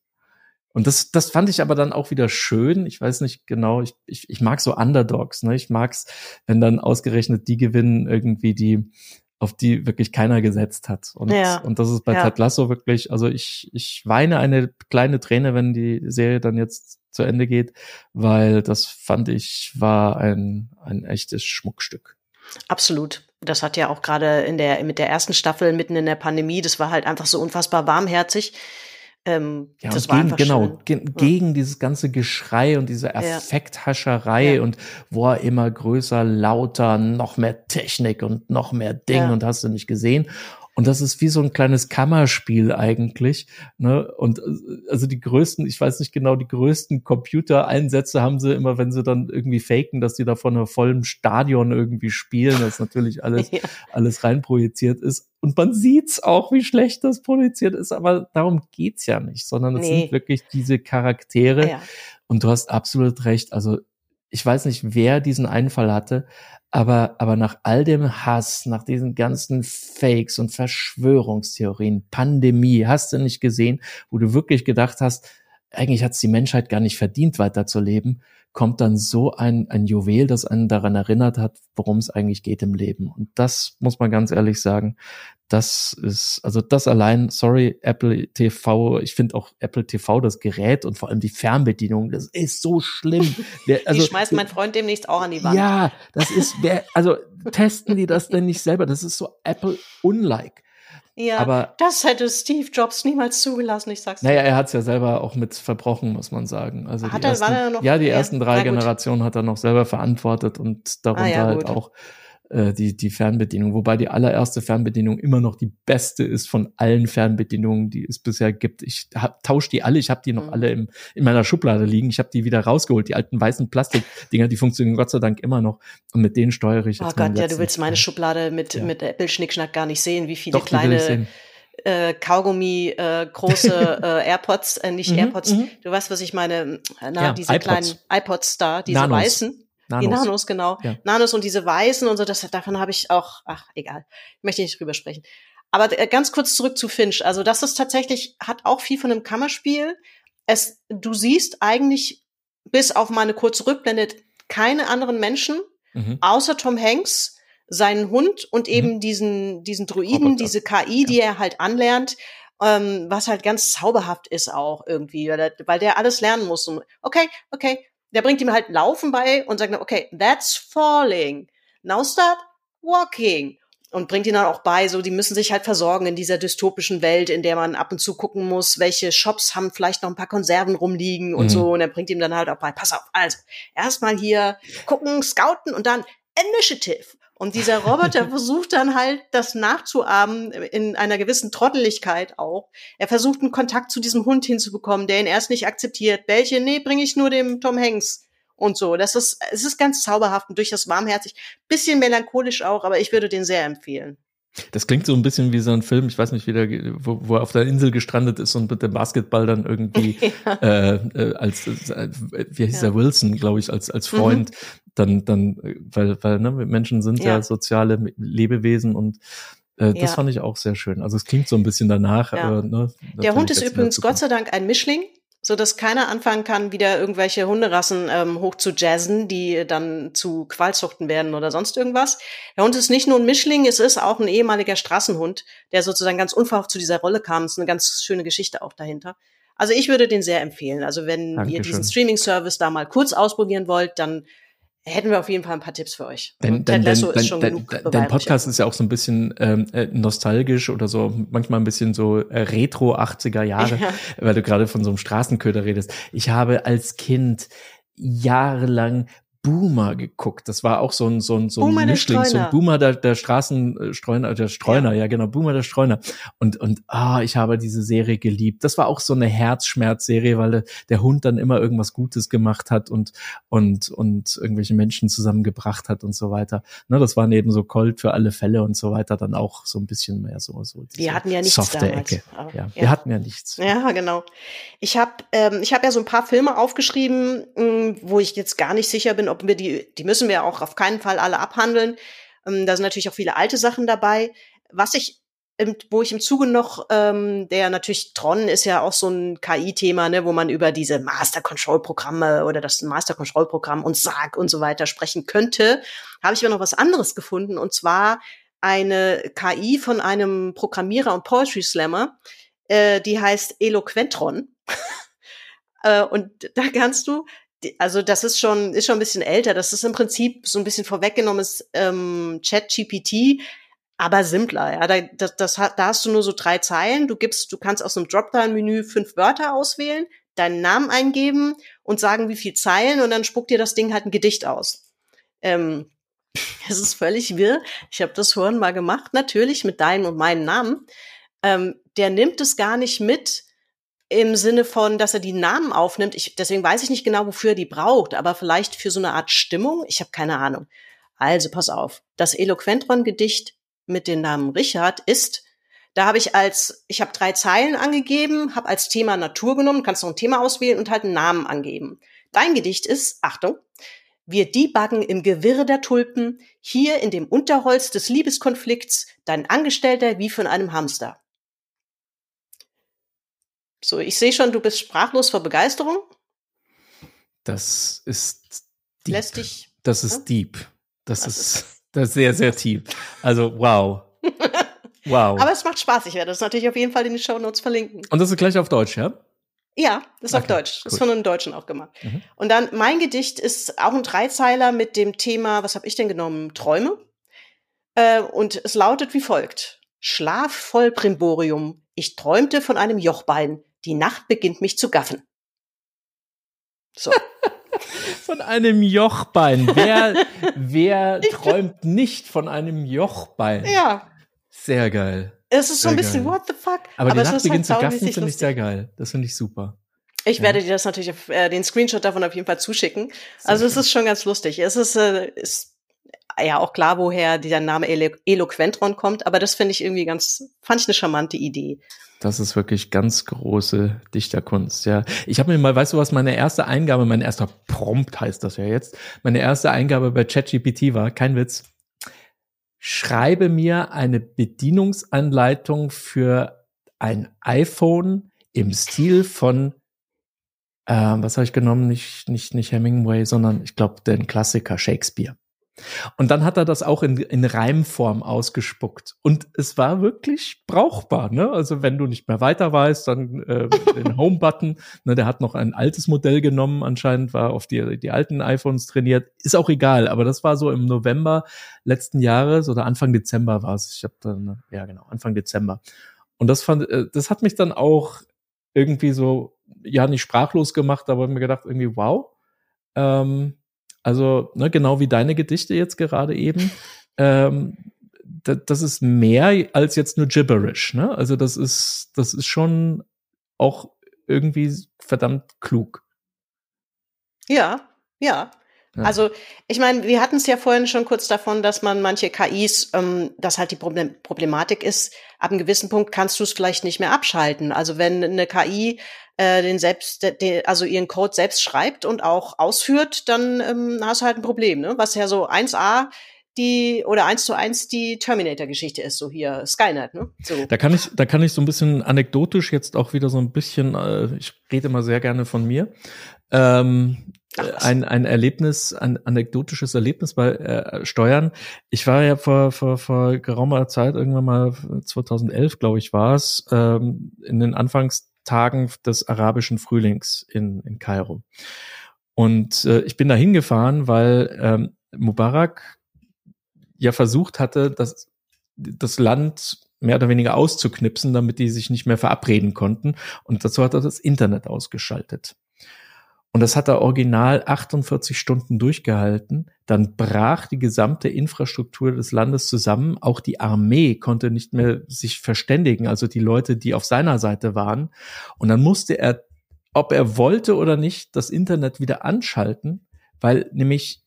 Speaker 4: und das, das fand ich aber dann auch wieder schön. Ich weiß nicht genau, ich, ich, ich mag so Underdogs, ne? Ich mag's, wenn dann ausgerechnet die gewinnen, irgendwie, die, auf die wirklich keiner gesetzt hat. Und,
Speaker 3: Ja.
Speaker 4: und das ist bei
Speaker 3: Ja.
Speaker 4: Ted Lasso wirklich, also ich, ich weine eine kleine Träne, wenn die Serie dann jetzt zu Ende geht, weil das fand ich war ein, ein echtes Schmuckstück.
Speaker 3: Absolut. Das hat ja auch gerade in der mit der ersten Staffel mitten in der Pandemie, das war halt einfach so unfassbar warmherzig. Ähm,
Speaker 4: Ja,
Speaker 3: das war
Speaker 4: gegen, genau, ge gegen dieses ganze Geschrei und diese Effekthascherei
Speaker 3: Ja.
Speaker 4: und wo er immer größer, lauter, noch mehr Technik und noch mehr Ding
Speaker 3: Ja.
Speaker 4: und hast du nicht gesehen. Und das ist wie so ein kleines Kammerspiel eigentlich. Ne? Und äh, also die größten, ich weiß nicht genau, die größten Computereinsätze haben sie immer, wenn sie dann irgendwie faken, dass die da von einem vollen Stadion irgendwie spielen, das natürlich alles, ja. alles reinprojiziert ist. Und man sieht's auch, wie schlecht das produziert ist, aber darum geht's ja nicht, sondern es nee. sind wirklich diese Charaktere. Ja. Und du hast absolut recht. Also ich weiß nicht, wer diesen Einfall hatte, aber, aber nach all dem Hass, nach diesen ganzen Fakes und Verschwörungstheorien, Pandemie, hast du nicht gesehen, wo du wirklich gedacht hast, eigentlich hat es die Menschheit gar nicht verdient, weiterzuleben, kommt dann so ein, ein Juwel, das einen daran erinnert hat, worum es eigentlich geht im Leben. Und das muss man ganz ehrlich sagen, das ist, also das allein, sorry, Apple TV, ich finde auch Apple TV, das Gerät und vor allem die Fernbedienung, das ist so schlimm.
Speaker 3: Der, also, die schmeißt mein Freund demnächst auch an die Wand.
Speaker 4: Ja, das ist, wer, also testen die das denn nicht selber? Das ist so Apple-unlike.
Speaker 3: Ja, aber das hätte Steve Jobs niemals zugelassen, ich sag's
Speaker 4: dir. Naja, er hat es ja selber auch mit verbrochen, muss man sagen. Also hat die er, ersten, war er noch? Ja, die ersten drei Generationen hat er noch selber verantwortet und darunter ah, ja, halt auch äh, die, die Fernbedienung, wobei die allererste Fernbedienung immer noch die beste ist von allen Fernbedienungen, die es bisher gibt. Ich tausche die alle, ich habe die noch mhm. alle im, in meiner Schublade liegen. Ich habe die wieder rausgeholt, die alten weißen Plastikdinger, die funktionieren Gott sei Dank immer noch. Und mit denen steuere ich
Speaker 3: jetzt Oh Gott, ja, du willst meine Schublade mit, ja. mit Apple-Schnickschnack gar nicht sehen, wie viele Doch, kleine äh, Kaugummi äh, große äh, AirPods, äh, nicht mhm, AirPods, mhm. du weißt, was ich meine, na, ja, diese iPods. kleinen iPods da, diese Nanos. weißen. Nanos. Die Nanos, genau. Ja. Nanos und diese weißen und so, das, davon habe ich auch, ach, egal. Ich möchte nicht drüber sprechen. Aber äh, ganz kurz zurück zu Finch. Also das ist tatsächlich, hat auch viel von einem Kammerspiel. Es, du siehst eigentlich bis auf meine kurze Rückblende keine anderen Menschen, mhm. außer Tom Hanks, seinen Hund und mhm. eben diesen, diesen Druiden, Roboter. diese KI, die ja. er halt anlernt, ähm, was halt ganz zauberhaft ist auch irgendwie, weil der, weil der alles lernen muss. Und, okay, okay, der bringt ihm halt Laufen bei und sagt, okay, that's falling. Now start walking. Und bringt ihn dann auch bei, so, die müssen sich halt versorgen in dieser dystopischen Welt, in der man ab und zu gucken muss, welche Shops haben vielleicht noch ein paar Konserven rumliegen und mhm. so. Und er bringt ihm dann halt auch bei, pass auf, also, erstmal hier gucken, scouten und dann Initiative. Und dieser Roboter versucht dann halt, das nachzuahmen in einer gewissen Trotteligkeit auch. Er versucht einen Kontakt zu diesem Hund hinzubekommen, der ihn erst nicht akzeptiert. Welche? Nee, bringe ich nur dem Tom Hanks und so. Das ist, es ist ganz zauberhaft und durchaus warmherzig. Bisschen melancholisch auch, aber ich würde den sehr empfehlen.
Speaker 4: Das klingt so ein bisschen wie so ein Film, ich weiß nicht, wie der, wo, wo er auf der Insel gestrandet ist und mit dem Basketball dann irgendwie ja. äh, äh, als, äh, wie hieß ja. er, Wilson, glaube ich, als, als Freund, mhm. dann, dann, weil, weil ne, Menschen sind ja, ja soziale Lebewesen und äh, das fand ich auch sehr schön. Also es klingt so ein bisschen danach.
Speaker 3: Äh, ne, der Hund ist übrigens Gott sei Dank ein Mischling so dass keiner anfangen kann, wieder irgendwelche Hunderassen ähm, hoch zu jazzen, die dann zu Qualzuchten werden oder sonst irgendwas. Der Hund ist nicht nur ein Mischling, es ist auch ein ehemaliger Straßenhund, der sozusagen ganz unverhofft zu dieser Rolle kam. Es ist eine ganz schöne Geschichte auch dahinter. Also ich würde den sehr empfehlen. Also wenn Dankeschön. ihr diesen Streaming-Service da mal kurz ausprobieren wollt, dann hätten wir auf jeden Fall ein paar Tipps für euch.
Speaker 4: Denn, denn, denn, denn, dein Podcast ist ja auch so ein bisschen ähm, äh, nostalgisch oder so, manchmal ein bisschen so äh, retro 80er Jahre, ja. weil du gerade von so einem Straßenköder redest. Ich habe als Kind jahrelang Boomer geguckt. Das war auch so ein, so ein, so ein Boomer Mischling, so ein Boomer der, der Straßenstreuner, der Streuner, ja. ja. genau, Boomer der Streuner. Und, und ah, ich habe diese Serie geliebt. Das war auch so eine Herzschmerzserie, weil der, Hund dann immer irgendwas Gutes gemacht hat und, und, und irgendwelche Menschen zusammengebracht hat und so weiter. Ne, das war neben so Colt für alle Fälle und so weiter dann auch so ein bisschen mehr so, so
Speaker 3: Wir hatten ja nichts softe damals. Ecke.
Speaker 4: Aber, ja, ja, wir hatten ja nichts.
Speaker 3: Ja, genau. Ich habe ähm, ich hab ja so ein paar Filme aufgeschrieben, mh, hm, wo ich jetzt gar nicht sicher bin, ob wir die, die müssen wir auch auf keinen Fall alle abhandeln. Ähm, da sind natürlich auch viele alte Sachen dabei. Was ich wo ich im Zuge noch, ähm, der natürlich Tron ist ja auch so ein KI-Thema, ne, wo man über diese Master Control-Programme oder das Master Control-Programm und SAG und so weiter sprechen könnte, habe ich aber noch was anderes gefunden und zwar eine KI von einem Programmierer und Poetry Slammer, äh, die heißt Eloquentron. äh, und da kannst du also das ist schon, ist schon ein bisschen älter. Das ist im Prinzip so ein bisschen vorweggenommenes ähm, Chat-GPT, aber simpler. Ja, da, das, das, da hast du nur so drei Zeilen. Du gibst, du kannst aus einem Dropdown-Menü fünf Wörter auswählen, deinen Namen eingeben und sagen, wie viel Zeilen und dann spuckt dir das Ding halt ein Gedicht aus. Ähm, Es ist völlig wirr. Ich habe das vorhin mal gemacht, natürlich mit deinem und meinem Namen. Ähm, der nimmt es gar nicht mit im Sinne von, dass er die Namen aufnimmt. Ich, deswegen weiß ich nicht genau, wofür er die braucht, aber vielleicht für so eine Art Stimmung. Ich habe keine Ahnung. Also pass auf. Das Eloquentron-Gedicht mit dem Namen Richard ist, da habe ich als, ich habe drei Zeilen angegeben, habe als Thema Natur genommen, kannst noch ein Thema auswählen und halt einen Namen angeben. Dein Gedicht ist, Achtung, wir debuggen im Gewirr der Tulpen, hier in dem Unterholz des Liebeskonflikts, dein Angestellter wie von einem Hamster. So, ich sehe schon, du bist sprachlos vor Begeisterung.
Speaker 4: Das ist deep.
Speaker 3: Lässt dich.
Speaker 4: Das ist ja? deep. Das, das ist, ist das ist sehr, sehr deep. Also, wow. Wow.
Speaker 3: Aber es macht Spaß. Ich werde das natürlich auf jeden Fall in die Show Notes verlinken.
Speaker 4: Und das ist gleich auf Deutsch, ja?
Speaker 3: Ja, das ist okay, auf Deutsch. Das ist von einem Deutschen auch gemacht. Mhm. Und dann mein Gedicht ist auch ein Dreizeiler mit dem Thema, was habe ich denn genommen? Träume. Äh, und es lautet wie folgt. Schlaf voll Primborium. Ich träumte von einem Jochbein. Die Nacht beginnt mich zu gaffen.
Speaker 4: So. von einem Jochbein. Wer, wer träumt nicht von einem Jochbein?
Speaker 3: Ja.
Speaker 4: Sehr geil.
Speaker 3: Es ist so ein bisschen geil. what the fuck.
Speaker 4: Aber, Aber die Nacht beginnt halt zu gaffen, finde ich sehr geil. Das finde ich super.
Speaker 3: Ich ja. werde dir das natürlich auf, äh, den Screenshot davon auf jeden Fall zuschicken. Sehr also es ist schon ganz lustig. Es ist, äh, ist ja auch klar, woher dieser Name Elo Eloquentron kommt, aber das finde ich irgendwie ganz, fand ich eine charmante Idee.
Speaker 4: Das ist wirklich ganz große Dichterkunst, ja. Ich habe mir mal, weißt du was, meine erste Eingabe, mein erster Prompt heißt das ja jetzt, meine erste Eingabe bei ChatGPT war, kein Witz, schreibe mir eine Bedienungsanleitung für ein iPhone im Stil von, äh, was habe ich genommen? Nicht, nicht, nicht Hemingway, sondern ich glaube den Klassiker Shakespeare. Und dann hat er das auch in, in Reimform ausgespuckt. Und es war wirklich brauchbar. Ne? Also wenn du nicht mehr weiter weißt, dann äh, den Home-Button. Ne, der hat noch ein altes Modell genommen, anscheinend war auf die, die alten iPhones trainiert. Ist auch egal, aber das war so im November letzten Jahres oder Anfang Dezember war es. Ich habe dann, ja genau, Anfang Dezember. Und das fand, äh, das hat mich dann auch irgendwie so, ja, nicht sprachlos gemacht, aber mir gedacht, irgendwie, wow. Ähm, also ne, genau wie deine Gedichte jetzt gerade eben. Ähm, das ist mehr als jetzt nur gibberish. Ne? Also das ist, das ist schon auch irgendwie verdammt klug.
Speaker 3: Ja, ja. Also ich meine, wir hatten es ja vorhin schon kurz davon, dass man manche KIs, ähm, dass halt die Problem Problematik ist, ab einem gewissen Punkt kannst du es vielleicht nicht mehr abschalten. Also wenn eine KI äh, den selbst, den, also ihren Code selbst schreibt und auch ausführt, dann ähm, hast du halt ein Problem, ne? Was ja so 1a die oder eins zu eins die Terminator-Geschichte ist, so hier Skynet, ne? So.
Speaker 4: Da kann ich, da kann ich so ein bisschen anekdotisch jetzt auch wieder so ein bisschen, äh, ich rede immer sehr gerne von mir. Ähm, ein, ein Erlebnis, ein anekdotisches Erlebnis bei äh, Steuern. Ich war ja vor, vor, vor geraumer Zeit, irgendwann mal 2011, glaube ich, war es, ähm, in den Anfangstagen des arabischen Frühlings in, in Kairo. Und äh, ich bin da hingefahren, weil ähm, Mubarak ja versucht hatte, das, das Land mehr oder weniger auszuknipsen, damit die sich nicht mehr verabreden konnten. Und dazu hat er das Internet ausgeschaltet. Und das hat er original 48 Stunden durchgehalten. Dann brach die gesamte Infrastruktur des Landes zusammen. Auch die Armee konnte nicht mehr sich verständigen, also die Leute, die auf seiner Seite waren. Und dann musste er, ob er wollte oder nicht, das Internet wieder anschalten, weil nämlich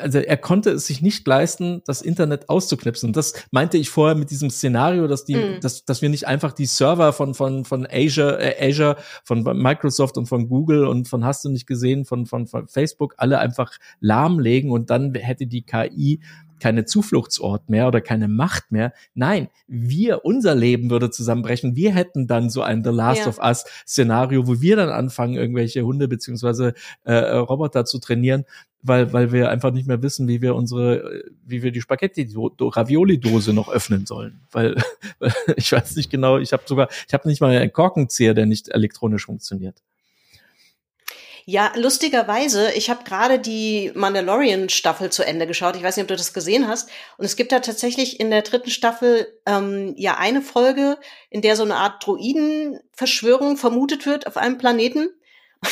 Speaker 4: also er konnte es sich nicht leisten, das Internet auszuknipsen. Und das meinte ich vorher mit diesem Szenario, dass die, mm. dass, dass wir nicht einfach die Server von von von Azure, äh, Azure, von Microsoft und von Google und von hast du nicht gesehen, von von, von Facebook alle einfach lahmlegen und dann hätte die KI keine Zufluchtsort mehr oder keine Macht mehr. Nein, wir, unser Leben würde zusammenbrechen. Wir hätten dann so ein The Last ja. of Us Szenario, wo wir dann anfangen, irgendwelche Hunde beziehungsweise äh, Roboter zu trainieren, weil, weil wir einfach nicht mehr wissen, wie wir unsere, wie wir die Spaghetti-Ravioli-Dose noch öffnen sollen. Weil, weil ich weiß nicht genau, ich habe sogar, ich habe nicht mal einen Korkenzieher, der nicht elektronisch funktioniert.
Speaker 3: Ja, lustigerweise, ich habe gerade die Mandalorian-Staffel zu Ende geschaut. Ich weiß nicht, ob du das gesehen hast. Und es gibt da tatsächlich in der dritten Staffel ähm, ja eine Folge, in der so eine Art Droidenverschwörung vermutet wird auf einem Planeten.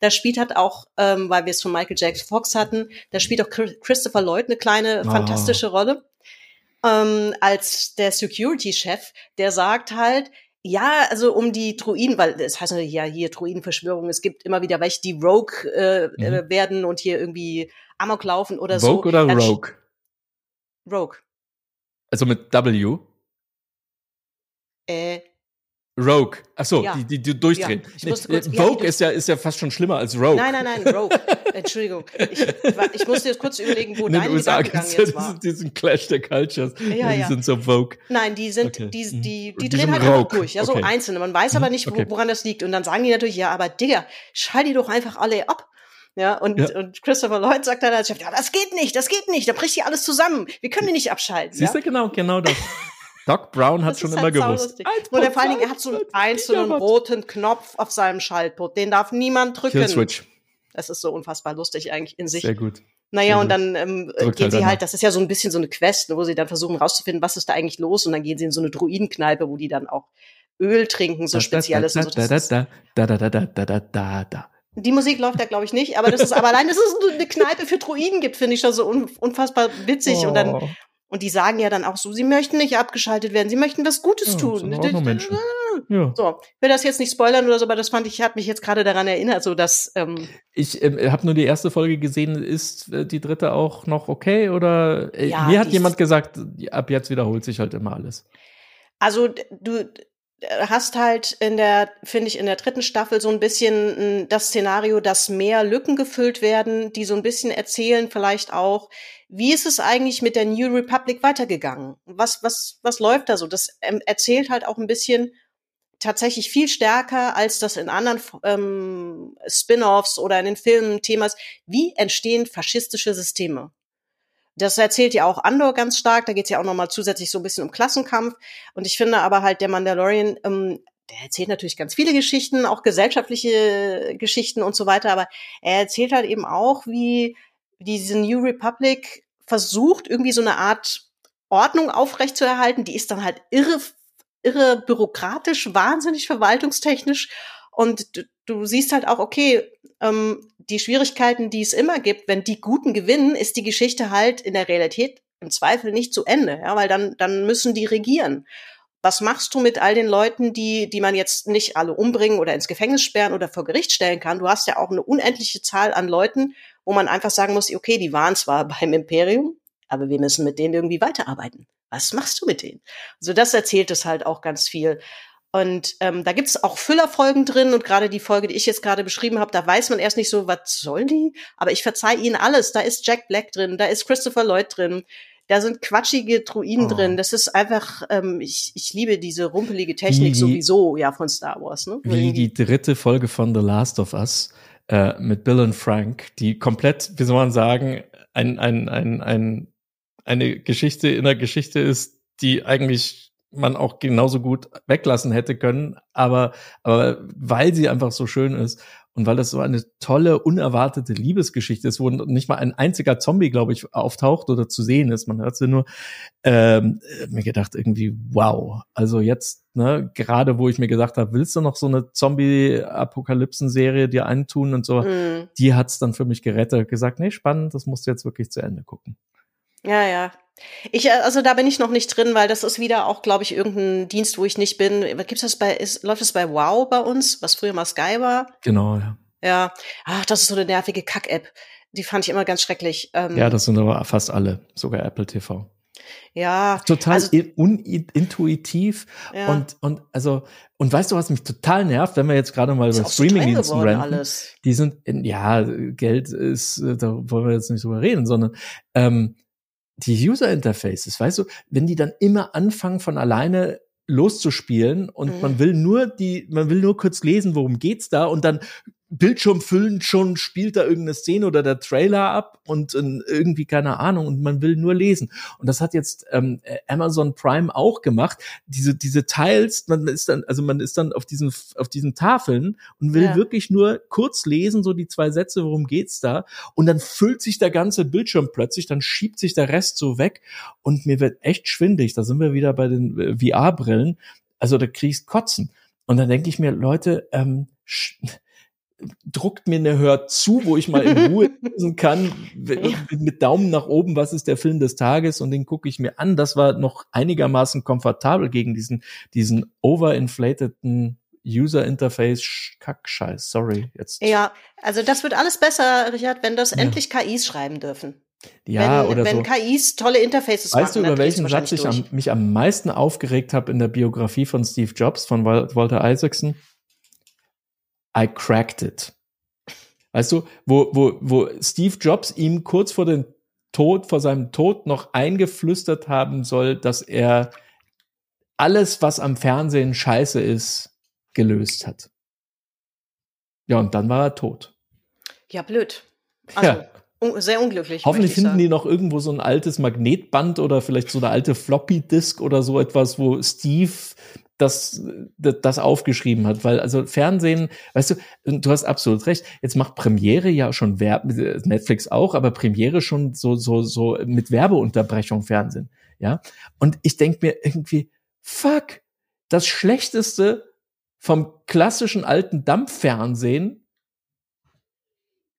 Speaker 3: Da spielt halt auch, ähm, weil wir es von Michael Jackson Fox hatten, da spielt auch Christopher Lloyd eine kleine
Speaker 4: Oh.
Speaker 3: fantastische Rolle ähm, als der Security-Chef, der sagt halt, ja, also um die Druiden, weil es heißt ja hier Druidenverschwörung, es gibt immer wieder welche, die Rogue äh,
Speaker 4: Mhm.
Speaker 3: äh, werden und hier irgendwie Amok laufen oder
Speaker 4: Vogue
Speaker 3: so.
Speaker 4: oder
Speaker 3: Dann
Speaker 4: Rogue?
Speaker 3: Rogue.
Speaker 4: Also mit W.
Speaker 3: Äh,
Speaker 4: Rogue. Ach so,
Speaker 3: Ja.
Speaker 4: die, die, die durchdrehen.
Speaker 3: Ja, kurz- ja, die
Speaker 4: Vogue
Speaker 3: durch-
Speaker 4: ist ja, ist ja fast schon schlimmer als Rogue.
Speaker 3: nein, nein, nein, Rogue. Entschuldigung. Ich, ich musste jetzt kurz überlegen, wo
Speaker 4: In
Speaker 3: dein
Speaker 4: USA
Speaker 3: Gedankengang
Speaker 4: ja
Speaker 3: jetzt war.
Speaker 4: diesen, diesen Clash der Cultures.
Speaker 3: Ja,
Speaker 4: die
Speaker 3: ja.
Speaker 4: sind so Vogue.
Speaker 3: Nein, die sind,
Speaker 4: Okay.
Speaker 3: die,
Speaker 4: Mhm.
Speaker 3: die, die,
Speaker 4: Die
Speaker 3: drehen
Speaker 4: sind
Speaker 3: halt einfach
Speaker 4: Rogue.
Speaker 3: durch. Ja, so
Speaker 4: Okay.
Speaker 3: einzelne. Man weiß aber nicht, wo,
Speaker 4: Okay.
Speaker 3: woran das liegt. Und dann sagen die natürlich, ja, aber Digga, schalt die doch einfach alle ab. Ja, und,
Speaker 4: Ja.
Speaker 3: und Christopher Lloyd sagt dann als Chef, ja, das geht nicht, das geht nicht, da bricht hier alles zusammen. Wir können die nicht abschalten.
Speaker 4: Siehst
Speaker 3: ja?
Speaker 4: du genau, genau das. Doc Brown hat
Speaker 3: Das
Speaker 4: schon
Speaker 3: ist
Speaker 4: immer
Speaker 3: halt
Speaker 4: gewusst.
Speaker 3: Und er, vor allen Dingen, er hat so einen einzelnen roten Knopf auf seinem Schaltpult. Den darf niemand drücken.
Speaker 4: Kill Switch.
Speaker 3: Das ist so unfassbar lustig eigentlich in sich.
Speaker 4: Sehr gut.
Speaker 3: Naja,
Speaker 4: Sehr
Speaker 3: und dann ähm,
Speaker 4: Drückt
Speaker 3: gehen
Speaker 4: halt
Speaker 3: sie halt, das ist ja so ein bisschen so eine Quest, wo sie dann versuchen rauszufinden, was ist da eigentlich los. Und dann gehen sie in so eine Druidenkneipe, wo die dann auch Öl trinken, so spezielles und so.
Speaker 4: Da,
Speaker 3: Das
Speaker 4: da, da, da, da, da, da, da, da, da.
Speaker 3: die Musik läuft da, glaube ich, nicht, aber das ist, aber allein, dass es eine Kneipe für Druiden gibt, finde ich schon so un, unfassbar witzig. Und dann,
Speaker 4: Oh.
Speaker 3: Und die sagen ja dann auch so, sie möchten nicht abgeschaltet werden, sie möchten was Gutes
Speaker 4: Ja,
Speaker 3: tun.
Speaker 4: Ja.
Speaker 3: So, ich will das jetzt nicht spoilern oder so, aber das fand ich, hat mich jetzt gerade daran erinnert, so dass, ähm,
Speaker 4: Ich ähm, habe nur die erste Folge gesehen. Ist äh, die dritte auch noch okay? Oder äh,
Speaker 3: Ja,
Speaker 4: mir hat jemand gesagt, ab jetzt wiederholt sich halt immer alles.
Speaker 3: Also du hast halt in der, finde ich, in der dritten Staffel so ein bisschen m, das Szenario, dass mehr Lücken gefüllt werden, die so ein bisschen erzählen vielleicht auch, wie ist es eigentlich mit der New Republic weitergegangen? Was, was, was läuft da so? Das ähm, erzählt halt auch ein bisschen tatsächlich viel stärker, als das in anderen ähm, Spin-offs oder in den Filmen Thema ist. Wie entstehen faschistische Systeme? Das erzählt ja auch Andor ganz stark. Da geht es ja auch nochmal zusätzlich so ein bisschen um Klassenkampf. Und ich finde aber halt, der Mandalorian, ähm, der erzählt natürlich ganz viele Geschichten, auch gesellschaftliche Geschichten und so weiter. Aber er erzählt halt eben auch, wie diese New Republic versucht, irgendwie so eine Art Ordnung aufrechtzuerhalten. Die ist dann halt irre, irre bürokratisch, wahnsinnig verwaltungstechnisch. Und du, du siehst halt auch, okay, ähm, die Schwierigkeiten, die es immer gibt, wenn die Guten gewinnen, ist die Geschichte halt in der Realität im Zweifel nicht zu Ende, ja, weil dann, dann müssen die regieren. Was machst du mit all den Leuten, die, die man jetzt nicht alle umbringen oder ins Gefängnis sperren oder vor Gericht stellen kann? Du hast ja auch eine unendliche Zahl an Leuten, wo man einfach sagen muss, okay, die waren zwar beim Imperium, aber wir müssen mit denen irgendwie weiterarbeiten. Was machst du mit denen? Also das erzählt es halt auch ganz viel. Und ähm, da gibt es auch Füllerfolgen drin und gerade die Folge, die ich jetzt gerade beschrieben habe, da weiß man erst nicht so, was sollen die? Aber ich verzeih ihnen alles. Da ist Jack Black drin, da ist Christopher Lloyd drin, da sind quatschige Druiden
Speaker 4: Oh.
Speaker 3: drin. Das ist einfach, ähm, ich, ich liebe diese rumpelige Technik
Speaker 4: Wie-
Speaker 3: sowieso, ja, von Star Wars. Ne?
Speaker 4: Wie die dritte Folge von The Last of Us äh, mit Bill und Frank, die komplett, wie soll man sagen, ein, ein, ein, ein, eine Geschichte in der Geschichte ist, die eigentlich man auch genauso gut weglassen hätte können, aber, aber weil sie einfach so schön ist und weil das so eine tolle, unerwartete Liebesgeschichte ist, wo nicht mal ein einziger Zombie, glaube ich, auftaucht oder zu sehen ist, man hört sie nur, ähm, äh, mir gedacht irgendwie, wow, also jetzt, ne, gerade wo ich mir gesagt habe, willst du noch so eine Zombie-Apokalypsen-Serie dir eintun und so,
Speaker 3: Mhm.
Speaker 4: die hat's dann für mich gerettet, gesagt, nee, spannend, das musst du jetzt wirklich zu Ende gucken.
Speaker 3: Ja, ja. Ich, äh, also da bin ich noch nicht drin, weil das ist wieder auch, glaube ich, irgendein Dienst, wo ich nicht bin. Gibt's das bei, ist, läuft das bei Wow bei uns, was früher mal Sky war?
Speaker 4: Genau, ja.
Speaker 3: Ja. Ach, das ist so eine nervige Kack-App. Die fand ich immer ganz schrecklich. Ähm,
Speaker 4: Ja, das sind aber fast alle, sogar Apple TV.
Speaker 3: ja,
Speaker 4: Total
Speaker 3: Also-
Speaker 4: in- unintuitiv
Speaker 3: ja.
Speaker 4: und, und, also, und weißt du, was mich total nervt, wenn wir jetzt gerade mal über Streamingdiensten
Speaker 3: alles.
Speaker 4: die sind, in, ja, Geld ist, äh, da wollen wir jetzt nicht drüber reden, sondern ähm, die User Interfaces, weißt du, wenn die dann immer anfangen von alleine loszuspielen und
Speaker 3: Mhm.
Speaker 4: man will nur die, man will nur kurz lesen, worum geht's da und dann Bildschirm füllen schon spielt da irgendeine Szene oder der Trailer ab und äh, irgendwie keine Ahnung und man will nur lesen. Und das hat jetzt ähm, Amazon Prime auch gemacht. Diese diese Teils man ist dann also man ist dann auf diesen auf diesen Tafeln und will
Speaker 3: Ja.
Speaker 4: wirklich nur kurz lesen so die zwei Sätze worum geht's da? Und dann füllt sich der ganze Bildschirm plötzlich dann schiebt sich der Rest so weg. Und mir wird echt schwindig da sind wir wieder bei den äh, VR Brillen also da kriegst kotzen. Und dann denke ich mir Leute ähm, druckt mir eine Hör zu, wo ich mal in Ruhe lesen kann, mit Daumen nach oben, was ist der Film des Tages und den gucke ich mir an. Das war noch einigermaßen komfortabel gegen diesen, diesen overinflateden User Interface Kackscheiß. Sorry, jetzt.
Speaker 3: Ja, also das wird alles besser, Richard, wenn das ja. endlich KIs schreiben dürfen.
Speaker 4: Ja,
Speaker 3: wenn,
Speaker 4: oder
Speaker 3: wenn
Speaker 4: so.
Speaker 3: KIs tolle Interfaces
Speaker 4: weißt
Speaker 3: machen.
Speaker 4: du, über welchen Satz ich am, mich am meisten aufgeregt habe in der Biografie von Steve Jobs, von Walter Isaacson? I cracked it. Weißt du, wo, wo, wo Steve Jobs ihm kurz vor dem Tod, vor seinem Tod noch eingeflüstert haben soll, dass er alles, was am Fernsehen scheiße ist, gelöst hat. Ja, und dann war er tot.
Speaker 3: Ja, blöd. Also, ja. Un sehr unglücklich.
Speaker 4: Hoffentlich finden sagen. die noch irgendwo so ein altes Magnetband oder vielleicht so eine alte Floppy-Disk oder so etwas, wo Steve das, das aufgeschrieben hat, weil also Fernsehen, weißt du, du hast absolut recht. Jetzt macht Premiere ja schon Werb Netflix auch, aber Premiere schon so so so mit Werbeunterbrechung Fernsehen, ja. Und ich denk mir irgendwie, fuck, das schlechteste vom klassischen alten Dampffernsehen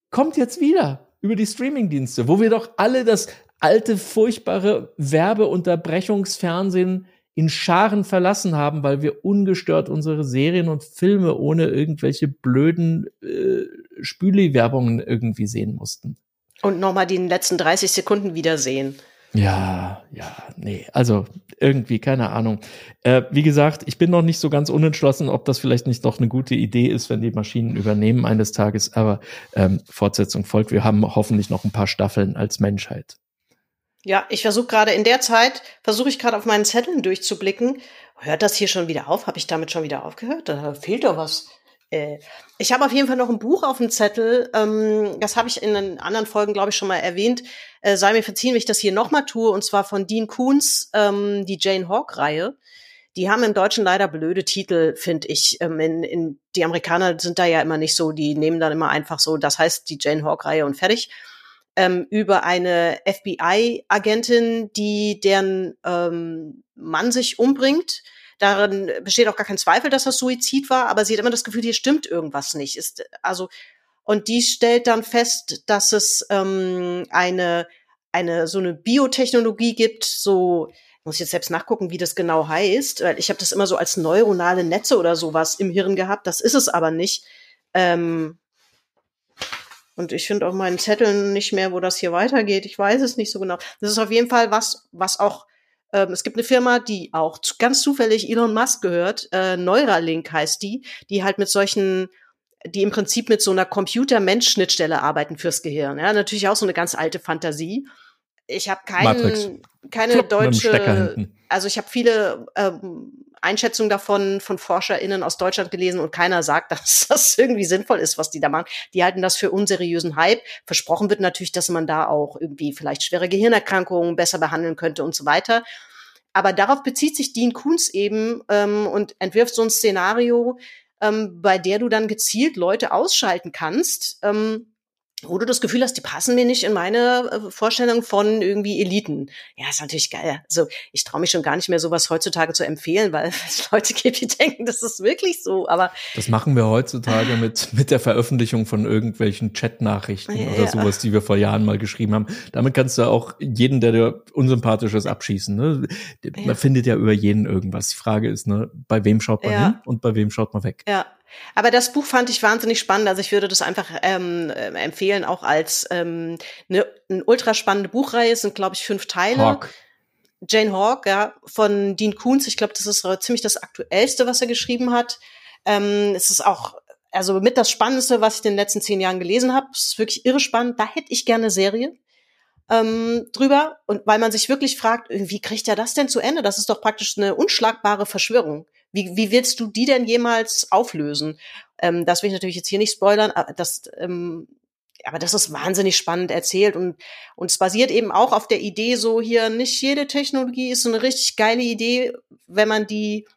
Speaker 4: kommt jetzt wieder über die Streamingdienste, wo wir doch alle das alte furchtbare Werbeunterbrechungsfernsehen in Scharen verlassen haben, weil wir ungestört unsere Serien und Filme ohne irgendwelche blöden äh, Spüli-Werbungen irgendwie sehen mussten.
Speaker 3: Und nochmal die letzten 30 Sekunden wiedersehen.
Speaker 4: Ja, ja, nee, also irgendwie, keine Ahnung. Äh, wie gesagt, ich bin noch nicht so ganz unentschlossen, ob das vielleicht nicht doch eine gute Idee ist, wenn die Maschinen übernehmen eines Tages, aber ähm, Fortsetzung folgt. Wir haben hoffentlich noch ein paar Staffeln als Menschheit.
Speaker 3: Ja, ich versuche gerade in der Zeit, versuche ich gerade auf meinen Zetteln durchzublicken. Hört das hier schon wieder auf? Habe ich damit schon wieder aufgehört? Da fehlt doch was. Äh, ich habe auf jeden Fall noch ein Buch auf dem Zettel. Ähm, das habe ich in den anderen Folgen, glaube ich, schon mal erwähnt. Äh, sei mir verziehen, wenn ich das hier nochmal tue. Und zwar von Dean Koons, ähm, die Jane Hawk-Reihe. Die haben im Deutschen leider blöde Titel, finde ich. Ähm, in, in, die Amerikaner sind da ja immer nicht so, die nehmen dann immer einfach so, das heißt die Jane Hawk-Reihe und fertig ähm, über eine FBI-Agentin, die deren ähm, Mann sich umbringt. Darin besteht auch gar kein Zweifel, dass das Suizid war, aber sie hat immer das Gefühl, hier stimmt irgendwas nicht. Ist also und die stellt dann fest, dass es ähm, eine eine so eine Biotechnologie gibt, so muss ich jetzt selbst nachgucken, wie das genau heißt, weil ich habe das immer so als neuronale Netze oder sowas im Hirn gehabt. Das ist es aber nicht. Ähm, und ich finde auch meinen Zetteln nicht mehr, wo das hier weitergeht. Ich weiß es nicht so genau. Das ist auf jeden Fall was, was auch ähm, es gibt eine Firma, die auch ganz zufällig Elon Musk gehört, äh, Neuralink heißt die, die halt mit solchen, die im Prinzip mit so einer Computer-Mensch-Schnittstelle arbeiten fürs Gehirn. Ja, natürlich auch so eine ganz alte Fantasie. Ich habe keinen, keine Flop deutsche, also ich habe viele ähm, Einschätzungen davon von ForscherInnen aus Deutschland gelesen und keiner sagt, dass das irgendwie sinnvoll ist, was die da machen. Die halten das für unseriösen Hype. Versprochen wird natürlich, dass man da auch irgendwie vielleicht schwere Gehirnerkrankungen besser behandeln könnte und so weiter. Aber darauf bezieht sich Dean Kuhns eben ähm, und entwirft so ein Szenario, ähm, bei der du dann gezielt Leute ausschalten kannst, ähm, wo du das Gefühl hast, die passen mir nicht in meine äh, Vorstellung von irgendwie Eliten. Ja, ist natürlich geil. Also ich traue mich schon gar nicht mehr, sowas heutzutage zu empfehlen, weil es Leute gibt, die denken, das ist wirklich so. Aber
Speaker 4: das machen wir heutzutage mit mit der Veröffentlichung von irgendwelchen Chatnachrichten ja. oder sowas, die wir vor Jahren mal geschrieben haben. Damit kannst du auch jeden, der dir unsympathisch ist, abschießen. Ne? Man ja. findet ja über jeden irgendwas. Die Frage ist, ne, bei wem schaut man ja. hin und bei wem schaut man weg.
Speaker 3: Ja, aber das Buch fand ich wahnsinnig spannend. Also ich würde das einfach ähm, äh, empfehlen, auch als ähm, eine, eine ultra spannende Buchreihe. Es sind, glaube ich, fünf Teile. Hawk. Jane Hawk, ja, von Dean Koontz. Ich glaube, das ist ziemlich das Aktuellste, was er geschrieben hat. Ähm, es ist auch, also mit das Spannendste, was ich in den letzten zehn Jahren gelesen habe. Es ist wirklich irre spannend. Da hätte ich gerne eine Serie ähm, drüber. Und weil man sich wirklich fragt, wie kriegt er das denn zu Ende? Das ist doch praktisch eine unschlagbare Verschwörung. Wie, wie willst du die denn jemals auflösen? Ähm, das will ich natürlich jetzt hier nicht spoilern, aber das, ähm, aber das ist wahnsinnig spannend erzählt und, und es basiert eben auch auf der Idee so hier, nicht jede Technologie ist so eine richtig geile Idee, wenn man die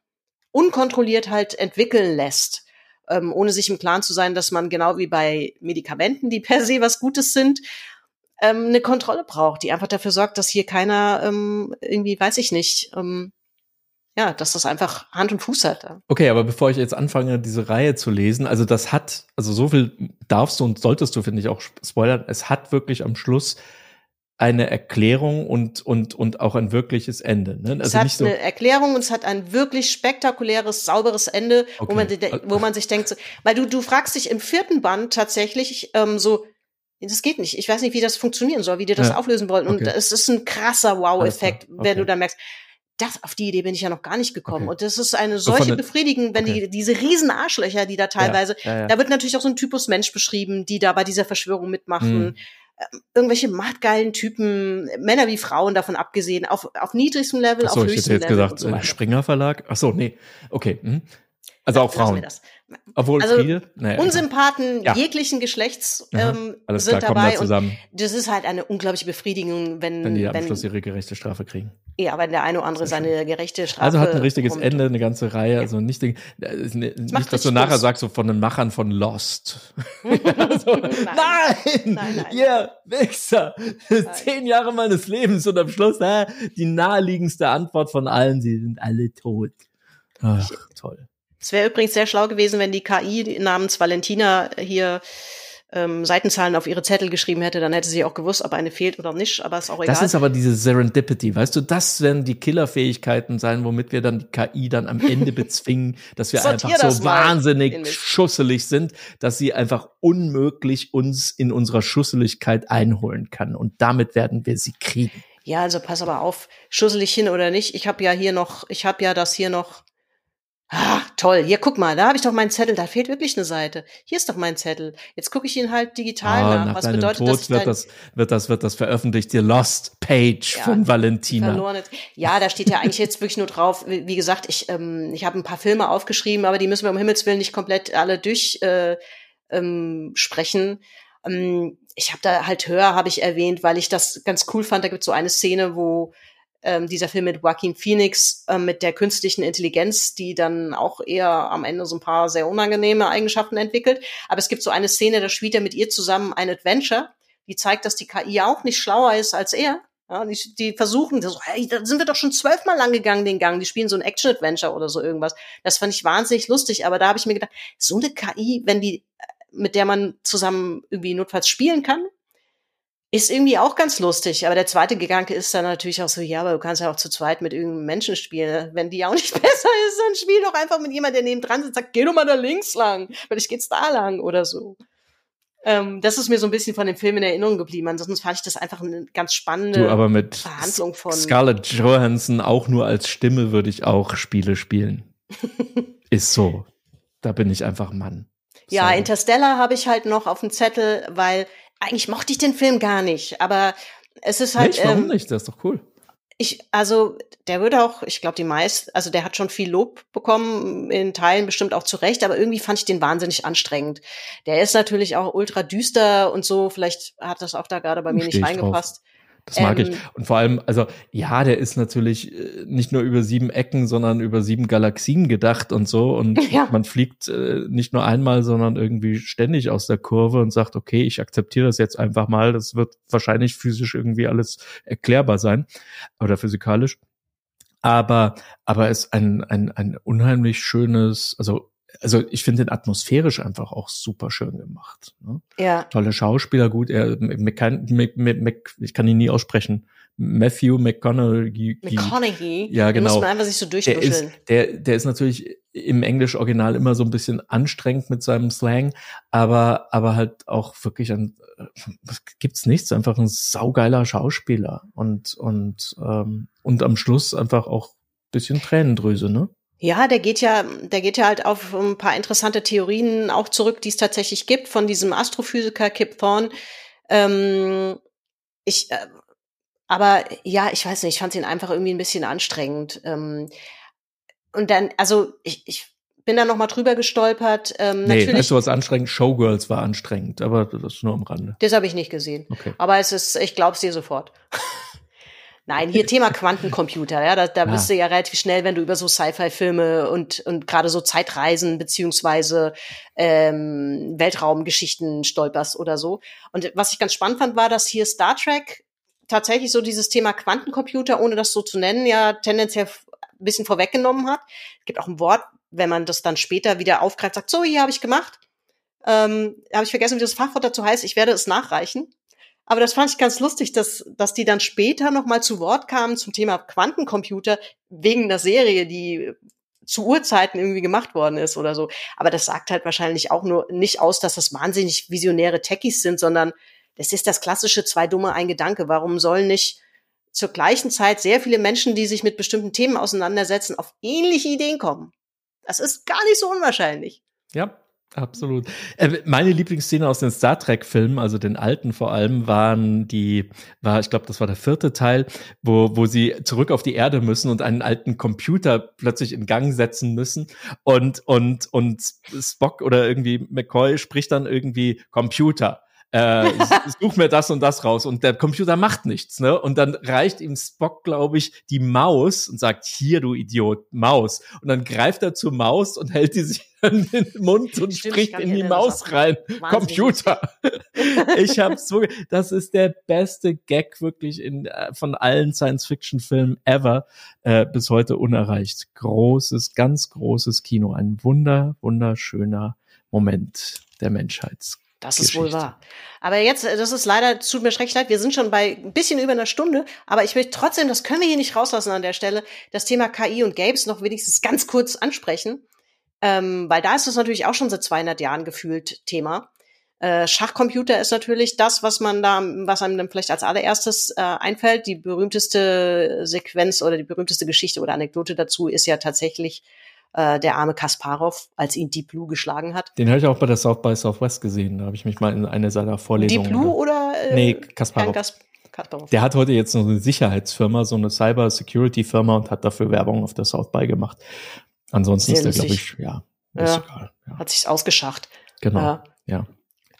Speaker 3: unkontrolliert halt entwickeln lässt, ähm, ohne sich im Klaren zu sein, dass man genau wie bei Medikamenten, die per se was Gutes sind, ähm, eine Kontrolle braucht, die einfach dafür sorgt, dass hier keiner ähm, irgendwie, weiß ich nicht, ähm, ja, dass das einfach Hand und Fuß hat.
Speaker 4: Okay, aber bevor ich jetzt anfange, diese Reihe zu lesen, also das hat, also so viel darfst du und solltest du, finde ich, auch spoilern. Es hat wirklich am Schluss eine Erklärung und, und, und auch ein wirkliches Ende. Ne?
Speaker 3: Also es hat nicht so eine Erklärung und es hat ein wirklich spektakuläres, sauberes Ende, okay. wo, man, wo man sich denkt, so, weil du, du fragst dich im vierten Band tatsächlich ähm, so, das geht nicht. Ich weiß nicht, wie das funktionieren soll, wie die das ja. auflösen wollen. Und okay. es ist ein krasser Wow-Effekt, okay. wenn du dann merkst, das, auf die Idee bin ich ja noch gar nicht gekommen. Okay. Und das ist eine solche so Befriedigung, wenn okay. die, diese riesen Arschlöcher, die da teilweise, ja, ja, ja. da wird natürlich auch so ein Typus Mensch beschrieben, die da bei dieser Verschwörung mitmachen. Mhm. Irgendwelche machtgeilen Typen, Männer wie Frauen davon abgesehen, auf, auf niedrigstem Level,
Speaker 4: Ach so,
Speaker 3: auf höchstem
Speaker 4: Level. Ich hätte jetzt gesagt, so Springer Verlag. Ach so, nee. Okay. Mhm. Also auch Frauen. Obwohl
Speaker 3: also
Speaker 4: Friede?
Speaker 3: Naja, Unsympathen ja. jeglichen Geschlechts ähm,
Speaker 4: Alles
Speaker 3: sind
Speaker 4: klar,
Speaker 3: dabei.
Speaker 4: Da zusammen.
Speaker 3: Und das ist halt eine unglaubliche Befriedigung, wenn,
Speaker 4: wenn die am
Speaker 3: wenn,
Speaker 4: Schluss ihre gerechte Strafe kriegen.
Speaker 3: Ja, wenn der eine oder andere seine gerechte Strafe
Speaker 4: Also hat ein richtiges kommt. Ende, eine ganze Reihe. Also nicht, äh, nicht, nicht dass du nachher sagst, so von den Machern von Lost. also, nein. nein, nein, ihr Wichser, zehn Jahre meines Lebens und am Schluss äh, die naheliegendste Antwort von allen, sie sind alle tot. Ach, toll.
Speaker 3: Es wäre übrigens sehr schlau gewesen, wenn die KI namens Valentina hier ähm, Seitenzahlen auf ihre Zettel geschrieben hätte, dann hätte sie auch gewusst, ob eine fehlt oder nicht, aber ist auch egal.
Speaker 4: Das ist aber diese Serendipity, weißt du, das werden die Killerfähigkeiten sein, womit wir dann die KI dann am Ende bezwingen, dass wir einfach so wahnsinnig schusselig sind, dass sie einfach unmöglich uns in unserer Schusseligkeit einholen kann und damit werden wir sie kriegen.
Speaker 3: Ja, also pass aber auf, schusselig hin oder nicht. Ich habe ja hier noch, ich habe ja das hier noch Ah, toll. Hier, guck mal, da habe ich doch meinen Zettel. Da fehlt wirklich eine Seite. Hier ist doch mein Zettel. Jetzt gucke ich ihn halt digital ah, nach.
Speaker 4: nach.
Speaker 3: Was bedeutet Tod
Speaker 4: das? Wird das, wird das, wird das veröffentlicht? Die Lost Page ja, von Valentina.
Speaker 3: Verlorene. Ja, da steht ja eigentlich jetzt wirklich nur drauf. Wie, wie gesagt, ich, ähm, ich habe ein paar Filme aufgeschrieben, aber die müssen wir um Himmels Willen nicht komplett alle durch äh, ähm, sprechen. Ähm, ich habe da halt höher, habe ich erwähnt, weil ich das ganz cool fand. Da gibt es so eine Szene, wo ähm, dieser Film mit Joaquin Phoenix äh, mit der künstlichen Intelligenz, die dann auch eher am Ende so ein paar sehr unangenehme Eigenschaften entwickelt. Aber es gibt so eine Szene, da spielt er mit ihr zusammen ein Adventure, die zeigt, dass die KI auch nicht schlauer ist als er. Ja, die, die versuchen, so, hey, da sind wir doch schon zwölfmal lang gegangen, den Gang. Die spielen so ein Action-Adventure oder so irgendwas. Das fand ich wahnsinnig lustig, aber da habe ich mir gedacht, so eine KI, wenn die, äh, mit der man zusammen irgendwie notfalls spielen kann, ist irgendwie auch ganz lustig, aber der zweite Gedanke ist dann natürlich auch so, ja, aber du kannst ja auch zu zweit mit irgendeinem Menschen spielen. Ne? Wenn die auch nicht besser ist, dann spiel doch einfach mit jemandem, der neben dran sitzt, sagt, geh doch mal da links lang, vielleicht geht's da lang oder so. Ähm, das ist mir so ein bisschen von dem Film in Erinnerung geblieben. Ansonsten fand ich das einfach eine ganz spannende
Speaker 4: du, aber mit
Speaker 3: Verhandlung von.
Speaker 4: Scarlett Johansson auch nur als Stimme würde ich auch Spiele spielen. ist so. Da bin ich einfach Mann.
Speaker 3: Ja, Interstellar habe ich halt noch auf dem Zettel, weil eigentlich mochte ich den Film gar nicht, aber es ist halt.
Speaker 4: Nicht, warum ähm, nicht? Das ist doch cool.
Speaker 3: Ich, also, der würde auch, ich glaube, die meisten, also der hat schon viel Lob bekommen, in Teilen bestimmt auch zu Recht, aber irgendwie fand ich den wahnsinnig anstrengend. Der ist natürlich auch ultra düster und so, vielleicht hat das auch da gerade bei mir nicht reingepasst. Drauf.
Speaker 4: Das mag ähm, ich. Und vor allem, also ja, der ist natürlich äh, nicht nur über sieben Ecken, sondern über sieben Galaxien gedacht und so. Und ja. man fliegt äh, nicht nur einmal, sondern irgendwie ständig aus der Kurve und sagt, okay, ich akzeptiere das jetzt einfach mal. Das wird wahrscheinlich physisch irgendwie alles erklärbar sein oder physikalisch. Aber, aber es ist ein, ein, ein unheimlich schönes, also also ich finde den atmosphärisch einfach auch super schön gemacht. Ne?
Speaker 3: Ja.
Speaker 4: Tolle Schauspieler, gut, er, McCann, Mc, Mc, Mc, ich kann ihn nie aussprechen. Matthew McConaughey.
Speaker 3: McConaughey.
Speaker 4: Ja, genau.
Speaker 3: muss man einfach sich so durchbuscheln.
Speaker 4: Der ist, der, der ist natürlich im Englisch-Original immer so ein bisschen anstrengend mit seinem Slang, aber, aber halt auch wirklich ein, gibt's nichts, einfach ein saugeiler Schauspieler und, und, ähm, und am Schluss einfach auch bisschen Tränendrüse, ne?
Speaker 3: Ja, der geht ja, der geht ja halt auf ein paar interessante Theorien auch zurück, die es tatsächlich gibt, von diesem Astrophysiker Kip Thorne. Ähm, ich, äh, aber ja, ich weiß nicht, ich fand ihn einfach irgendwie ein bisschen anstrengend. Ähm, und dann, also ich, ich bin da noch mal drüber gestolpert. Ähm,
Speaker 4: nee, natürlich, weißt du was anstrengend? Showgirls war anstrengend, aber das ist nur am Rande.
Speaker 3: Das habe ich nicht gesehen.
Speaker 4: Okay.
Speaker 3: Aber es ist, ich glaub's dir sofort. Nein, hier Thema Quantencomputer, ja, da, da ja. bist du ja relativ schnell, wenn du über so Sci-Fi-Filme und, und gerade so Zeitreisen beziehungsweise ähm, Weltraumgeschichten stolperst oder so. Und was ich ganz spannend fand, war, dass hier Star Trek tatsächlich so dieses Thema Quantencomputer, ohne das so zu nennen, ja tendenziell ein bisschen vorweggenommen hat. Es gibt auch ein Wort, wenn man das dann später wieder aufgreift, sagt, so, hier habe ich gemacht. Ähm, habe ich vergessen, wie das Fachwort dazu heißt. Ich werde es nachreichen. Aber das fand ich ganz lustig, dass, dass die dann später nochmal zu Wort kamen zum Thema Quantencomputer wegen der Serie, die zu Urzeiten irgendwie gemacht worden ist oder so. Aber das sagt halt wahrscheinlich auch nur nicht aus, dass das wahnsinnig visionäre Techies sind, sondern das ist das klassische zwei dumme ein Gedanke. Warum sollen nicht zur gleichen Zeit sehr viele Menschen, die sich mit bestimmten Themen auseinandersetzen, auf ähnliche Ideen kommen? Das ist gar nicht so unwahrscheinlich.
Speaker 4: Ja, Absolut. Äh, meine Lieblingsszene aus den Star Trek Filmen, also den alten vor allem, waren die, war, ich glaube, das war der vierte Teil, wo, wo sie zurück auf die Erde müssen und einen alten Computer plötzlich in Gang setzen müssen und, und, und Spock oder irgendwie McCoy spricht dann irgendwie Computer äh, such mir das und das raus und der Computer macht nichts, ne? Und dann reicht ihm Spock, glaube ich, die Maus und sagt, hier, du Idiot, Maus. Und dann greift er zur Maus und hält die sich in den Mund und Stimmt, spricht in die Maus rein. Computer. ich habe so, das ist der beste Gag wirklich in, äh, von allen Science-Fiction-Filmen ever, äh, bis heute unerreicht. Großes, ganz großes Kino. Ein wunder, wunderschöner Moment der Menschheits
Speaker 3: das ist wohl wahr. Aber jetzt, äh, das ist leider, tut mir schrecklich leid, wir sind schon bei ein bisschen über einer Stunde, aber ich möchte trotzdem, das können wir hier nicht rauslassen an der Stelle, das Thema KI und Games noch wenigstens ganz kurz ansprechen, ähm, weil da ist es natürlich auch schon seit 200 Jahren gefühlt Thema. Äh, Schachcomputer ist natürlich das, was man da, was einem dann vielleicht als allererstes äh, einfällt. Die berühmteste Sequenz oder die berühmteste Geschichte oder Anekdote dazu ist ja tatsächlich äh, der arme Kasparov, als ihn Deep Blue geschlagen hat.
Speaker 4: Den habe ich auch bei der South by Southwest gesehen. Da habe ich mich mal in eine seiner Vorlesungen.
Speaker 3: Deep Blue oder?
Speaker 4: Äh, nee, Kasparov. Kas Kasparov. Der hat heute jetzt noch eine Sicherheitsfirma, so eine Cyber Security Firma und hat dafür Werbung auf der South by gemacht. Ansonsten Sehr ist der, glaube ich, ja,
Speaker 3: ist ja, egal. Ja. Hat sich's ausgeschacht.
Speaker 4: Genau, ja. ja.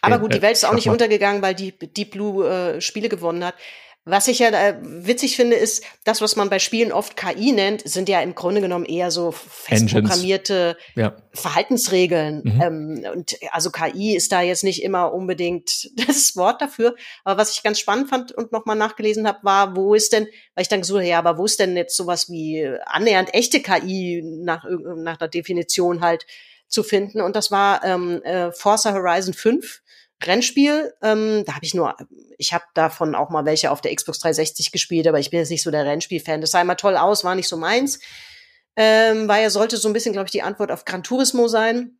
Speaker 3: Aber gut, die Welt ist auch nicht untergegangen, weil die Deep Blue äh, Spiele gewonnen hat. Was ich ja äh, witzig finde, ist, das, was man bei Spielen oft KI nennt, sind ja im Grunde genommen eher so festprogrammierte ja. Verhaltensregeln. Mhm. Ähm, und also KI ist da jetzt nicht immer unbedingt das Wort dafür. Aber was ich ganz spannend fand und nochmal nachgelesen habe, war, wo ist denn, weil ich dann gesucht ja, aber wo ist denn jetzt sowas wie annähernd echte KI nach, nach der Definition halt zu finden? Und das war ähm, äh, Forza Horizon 5 Rennspiel, ähm, da habe ich nur, ich habe davon auch mal welche auf der Xbox 360 gespielt, aber ich bin jetzt nicht so der Rennspiel-Fan. Das sah immer toll aus, war nicht so meins. Ähm, weil er sollte so ein bisschen, glaube ich, die Antwort auf Gran Turismo sein.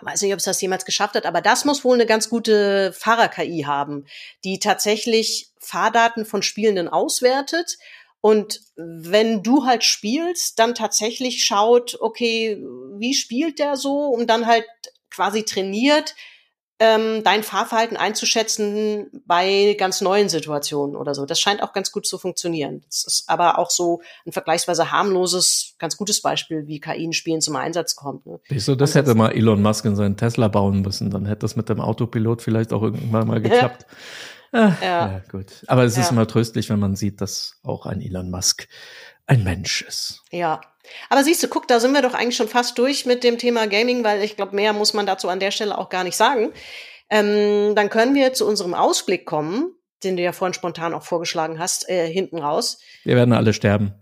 Speaker 3: Weiß nicht, ob es das jemals geschafft hat, aber das muss wohl eine ganz gute Fahrer-KI haben, die tatsächlich Fahrdaten von Spielenden auswertet und wenn du halt spielst, dann tatsächlich schaut, okay, wie spielt der so und dann halt quasi trainiert, ähm, dein Fahrverhalten einzuschätzen bei ganz neuen Situationen oder so. Das scheint auch ganz gut zu funktionieren. Das ist aber auch so ein vergleichsweise harmloses, ganz gutes Beispiel, wie KI in Spielen zum Einsatz kommt. Ne?
Speaker 4: Wieso, das hätte mal Elon Musk in seinen Tesla bauen müssen. Dann hätte das mit dem Autopilot vielleicht auch irgendwann mal geklappt. Ja. Ah, ja. ja. gut. Aber es ist immer tröstlich, wenn man sieht, dass auch ein Elon Musk ein Mensch ist.
Speaker 3: Ja, aber siehst du, guck, da sind wir doch eigentlich schon fast durch mit dem Thema Gaming, weil ich glaube, mehr muss man dazu an der Stelle auch gar nicht sagen. Ähm, dann können wir zu unserem Ausblick kommen, den du ja vorhin spontan auch vorgeschlagen hast, äh, hinten raus.
Speaker 4: Wir werden alle sterben.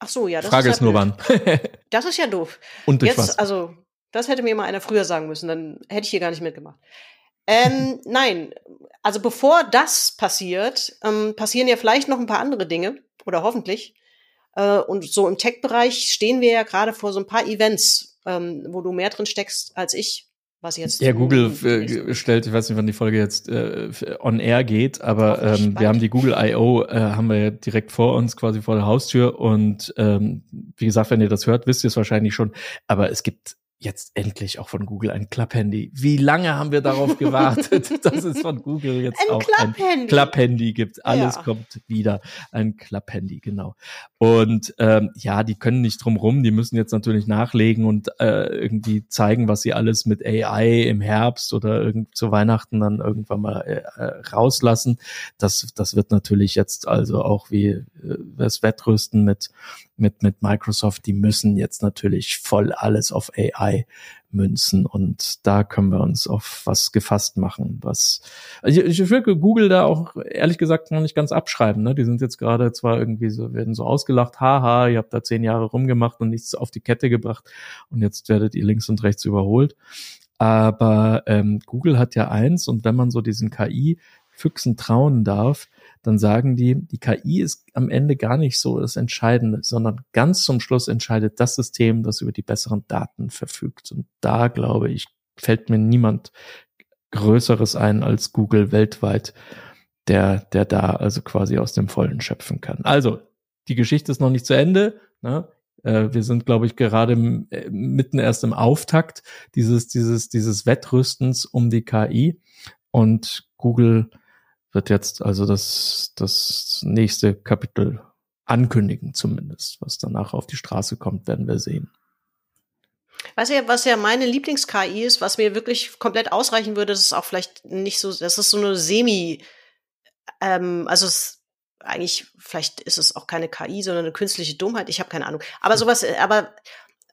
Speaker 3: Ach so, ja.
Speaker 4: Das Frage ist, ist nur wann.
Speaker 3: das ist ja doof.
Speaker 4: Und durch Jetzt, was?
Speaker 3: Also, das hätte mir mal einer früher sagen müssen, dann hätte ich hier gar nicht mitgemacht. Ähm, nein, also bevor das passiert, ähm, passieren ja vielleicht noch ein paar andere Dinge oder hoffentlich. Äh, und so im Tech-Bereich stehen wir ja gerade vor so ein paar Events, ähm, wo du mehr drin steckst als ich. Was jetzt
Speaker 4: ja, Google äh, stellt, ich weiß nicht, wann die Folge jetzt äh, on air geht, aber ähm, wir haben die Google I.O. Äh, haben wir ja direkt vor uns, quasi vor der Haustür. Und ähm, wie gesagt, wenn ihr das hört, wisst ihr es wahrscheinlich schon. Aber es gibt jetzt endlich auch von Google ein Klapphandy. Wie lange haben wir darauf gewartet, dass es von Google jetzt ein auch Klapphandy. ein Klapphandy gibt? Alles ja. kommt wieder. Ein Klapphandy, genau. Und ähm, ja, die können nicht drum rum. Die müssen jetzt natürlich nachlegen und äh, irgendwie zeigen, was sie alles mit AI im Herbst oder irgend zu Weihnachten dann irgendwann mal äh, äh, rauslassen. Das, das wird natürlich jetzt also auch wie äh, das Wettrüsten mit mit, mit Microsoft, die müssen jetzt natürlich voll alles auf AI münzen und da können wir uns auf was gefasst machen, was, also ich, ich würde Google da auch ehrlich gesagt noch nicht ganz abschreiben, ne? Die sind jetzt gerade zwar irgendwie so, werden so ausgelacht, haha, ihr habt da zehn Jahre rumgemacht und nichts auf die Kette gebracht und jetzt werdet ihr links und rechts überholt. Aber ähm, Google hat ja eins und wenn man so diesen KI-Füchsen trauen darf, dann sagen die, die KI ist am Ende gar nicht so das Entscheidende, sondern ganz zum Schluss entscheidet das System, das über die besseren Daten verfügt. Und da glaube ich, fällt mir niemand Größeres ein als Google weltweit, der, der da also quasi aus dem Vollen schöpfen kann. Also, die Geschichte ist noch nicht zu Ende. Ne? Äh, wir sind, glaube ich, gerade äh, mitten erst im Auftakt dieses, dieses, dieses Wettrüstens um die KI. Und Google wird jetzt also das, das nächste Kapitel ankündigen, zumindest. Was danach auf die Straße kommt, werden wir sehen.
Speaker 3: Was ja, was ja meine Lieblings-KI ist, was mir wirklich komplett ausreichen würde, das ist auch vielleicht nicht so, das ist so eine Semi, ähm, also es eigentlich, vielleicht ist es auch keine KI, sondern eine künstliche Dummheit. Ich habe keine Ahnung. Aber hm. sowas, äh, aber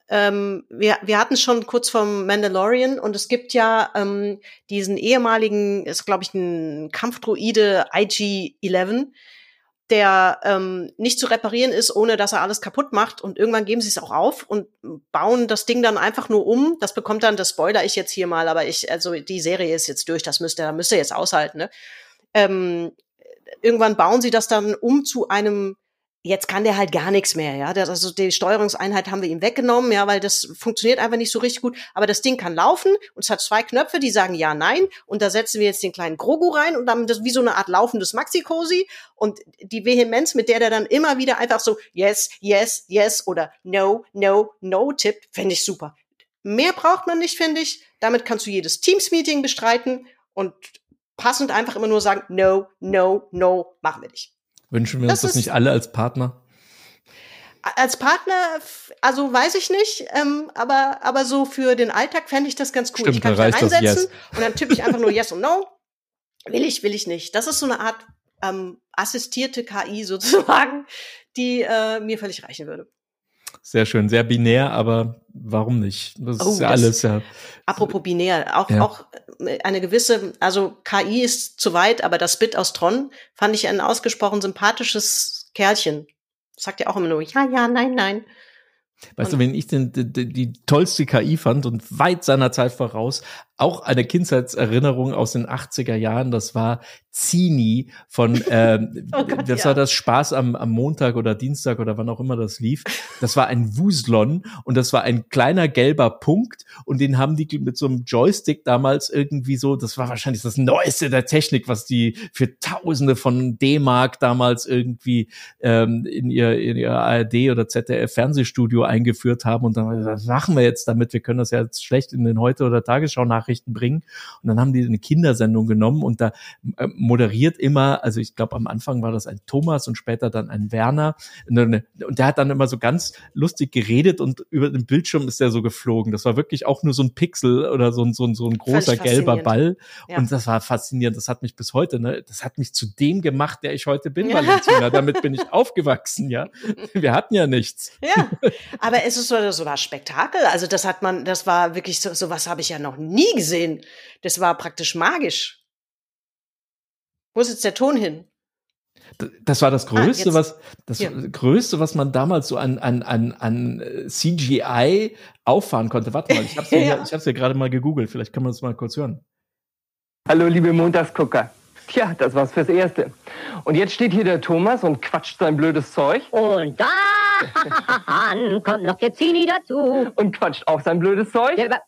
Speaker 3: ähm, wir, wir hatten schon kurz vom Mandalorian und es gibt ja ähm, diesen ehemaligen, ist glaube ich ein Kampfdroide IG-11, der ähm, nicht zu reparieren ist, ohne dass er alles kaputt macht. Und irgendwann geben sie es auch auf und bauen das Ding dann einfach nur um. Das bekommt dann, das spoiler ich jetzt hier mal, aber ich, also die Serie ist jetzt durch, das müsst ihr, müsst jetzt aushalten. Ne? Ähm, irgendwann bauen sie das dann um zu einem Jetzt kann der halt gar nichts mehr, ja. Das, also die Steuerungseinheit haben wir ihm weggenommen, ja, weil das funktioniert einfach nicht so richtig gut. Aber das Ding kann laufen und es hat zwei Knöpfe, die sagen ja, nein. Und da setzen wir jetzt den kleinen Grogu rein und dann das wie so eine Art laufendes Maxi-Cosi. Und die Vehemenz, mit der der dann immer wieder einfach so yes, yes, yes oder no, no, no tippt, finde ich super. Mehr braucht man nicht, finde ich. Damit kannst du jedes Teams-Meeting bestreiten und passend einfach immer nur sagen, no, no, no, machen wir nicht.
Speaker 4: Wünschen wir uns das nicht alle als Partner?
Speaker 3: Als Partner, also weiß ich nicht, ähm, aber, aber so für den Alltag fände ich das ganz cool.
Speaker 4: Stimmt,
Speaker 3: ich kann mich da
Speaker 4: reinsetzen
Speaker 3: yes. und dann tippe ich einfach nur Yes und No. Will ich, will ich nicht. Das ist so eine Art ähm, assistierte KI sozusagen, die äh, mir völlig reichen würde.
Speaker 4: Sehr schön, sehr binär, aber warum nicht? Das oh, ist ja alles ja.
Speaker 3: Apropos binär, auch, ja. auch eine gewisse, also KI ist zu weit, aber das Bit aus Tron fand ich ein ausgesprochen sympathisches Kerlchen. Sagt ja auch immer nur, ja, ja, nein, nein.
Speaker 4: Weißt und du, wenn ich denn die, die, die, tollste KI fand und weit seiner Zeit voraus, auch eine Kindheitserinnerung aus den 80er Jahren, das war Zini von, ähm, oh Gott, das ja. war das Spaß am, am Montag oder Dienstag oder wann auch immer das lief. Das war ein Wuslon und das war ein kleiner gelber Punkt und den haben die mit so einem Joystick damals irgendwie so, das war wahrscheinlich das Neueste der Technik, was die für Tausende von D-Mark damals irgendwie ähm, in ihr, in ihr ARD oder ZDF Fernsehstudio eingeführt haben und dann, was machen wir jetzt damit? Wir können das ja jetzt schlecht in den Heute- oder Tagesschau-Nachrichten bringen. Und dann haben die eine Kindersendung genommen und da äh, moderiert immer, also ich glaube am Anfang war das ein Thomas und später dann ein Werner. Und der hat dann immer so ganz lustig geredet und über den Bildschirm ist der so geflogen. Das war wirklich auch nur so ein Pixel oder so ein, so ein, so ein großer gelber Ball. Ja. Und das war faszinierend. Das hat mich bis heute, ne, das hat mich zu dem gemacht, der ich heute bin, Valentina. Damit bin ich aufgewachsen, ja. Wir hatten ja nichts.
Speaker 3: Ja, aber es ist so, so was Spektakel. Also das hat man, das war wirklich so, so was habe ich ja noch nie gesehen. Das war praktisch magisch. Wo ist jetzt der Ton hin?
Speaker 4: Das war das ah, Größte, ah, was das ja. Größte, was man damals so an, an, an, an äh, CGI auffahren konnte. Warte mal, ich habe es ja. hab's ja gerade mal gegoogelt. Vielleicht kann man das mal kurz hören.
Speaker 5: Hallo, liebe Montagsgucker. Tja, das war's fürs Erste. Und jetzt steht hier der Thomas und quatscht sein blödes Zeug.
Speaker 6: Und dann kommt noch der Zini dazu.
Speaker 5: Und quatscht auch sein blödes Zeug.
Speaker 6: Ja?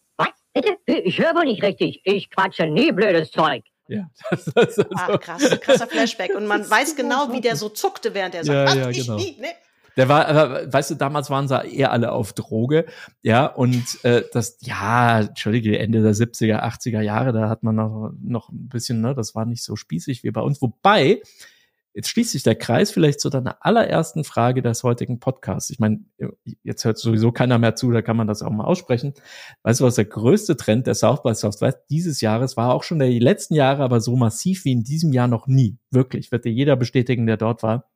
Speaker 6: Bitte? Ich höre wohl nicht richtig. Ich quatsche nie blödes Zeug.
Speaker 4: Ja, das, das, das
Speaker 3: Ach, krass, krasser Flashback. Und man weiß genau, wie der so zuckte, während er sagt, ja, ja, genau. nie, ne?
Speaker 4: Der war, aber, weißt du, damals waren sie eher alle auf Droge, ja, und äh, das, ja, entschuldige, Ende der 70er, 80er Jahre, da hat man noch, noch ein bisschen, ne, das war nicht so spießig wie bei uns. Wobei, Jetzt schließt sich der Kreis vielleicht zu deiner allerersten Frage des heutigen Podcasts. Ich meine, jetzt hört sowieso keiner mehr zu, da kann man das auch mal aussprechen. Weißt du, was der größte Trend der South by Southwest dieses Jahres war? Auch schon der letzten Jahre, aber so massiv wie in diesem Jahr noch nie. Wirklich, wird dir jeder bestätigen, der dort war.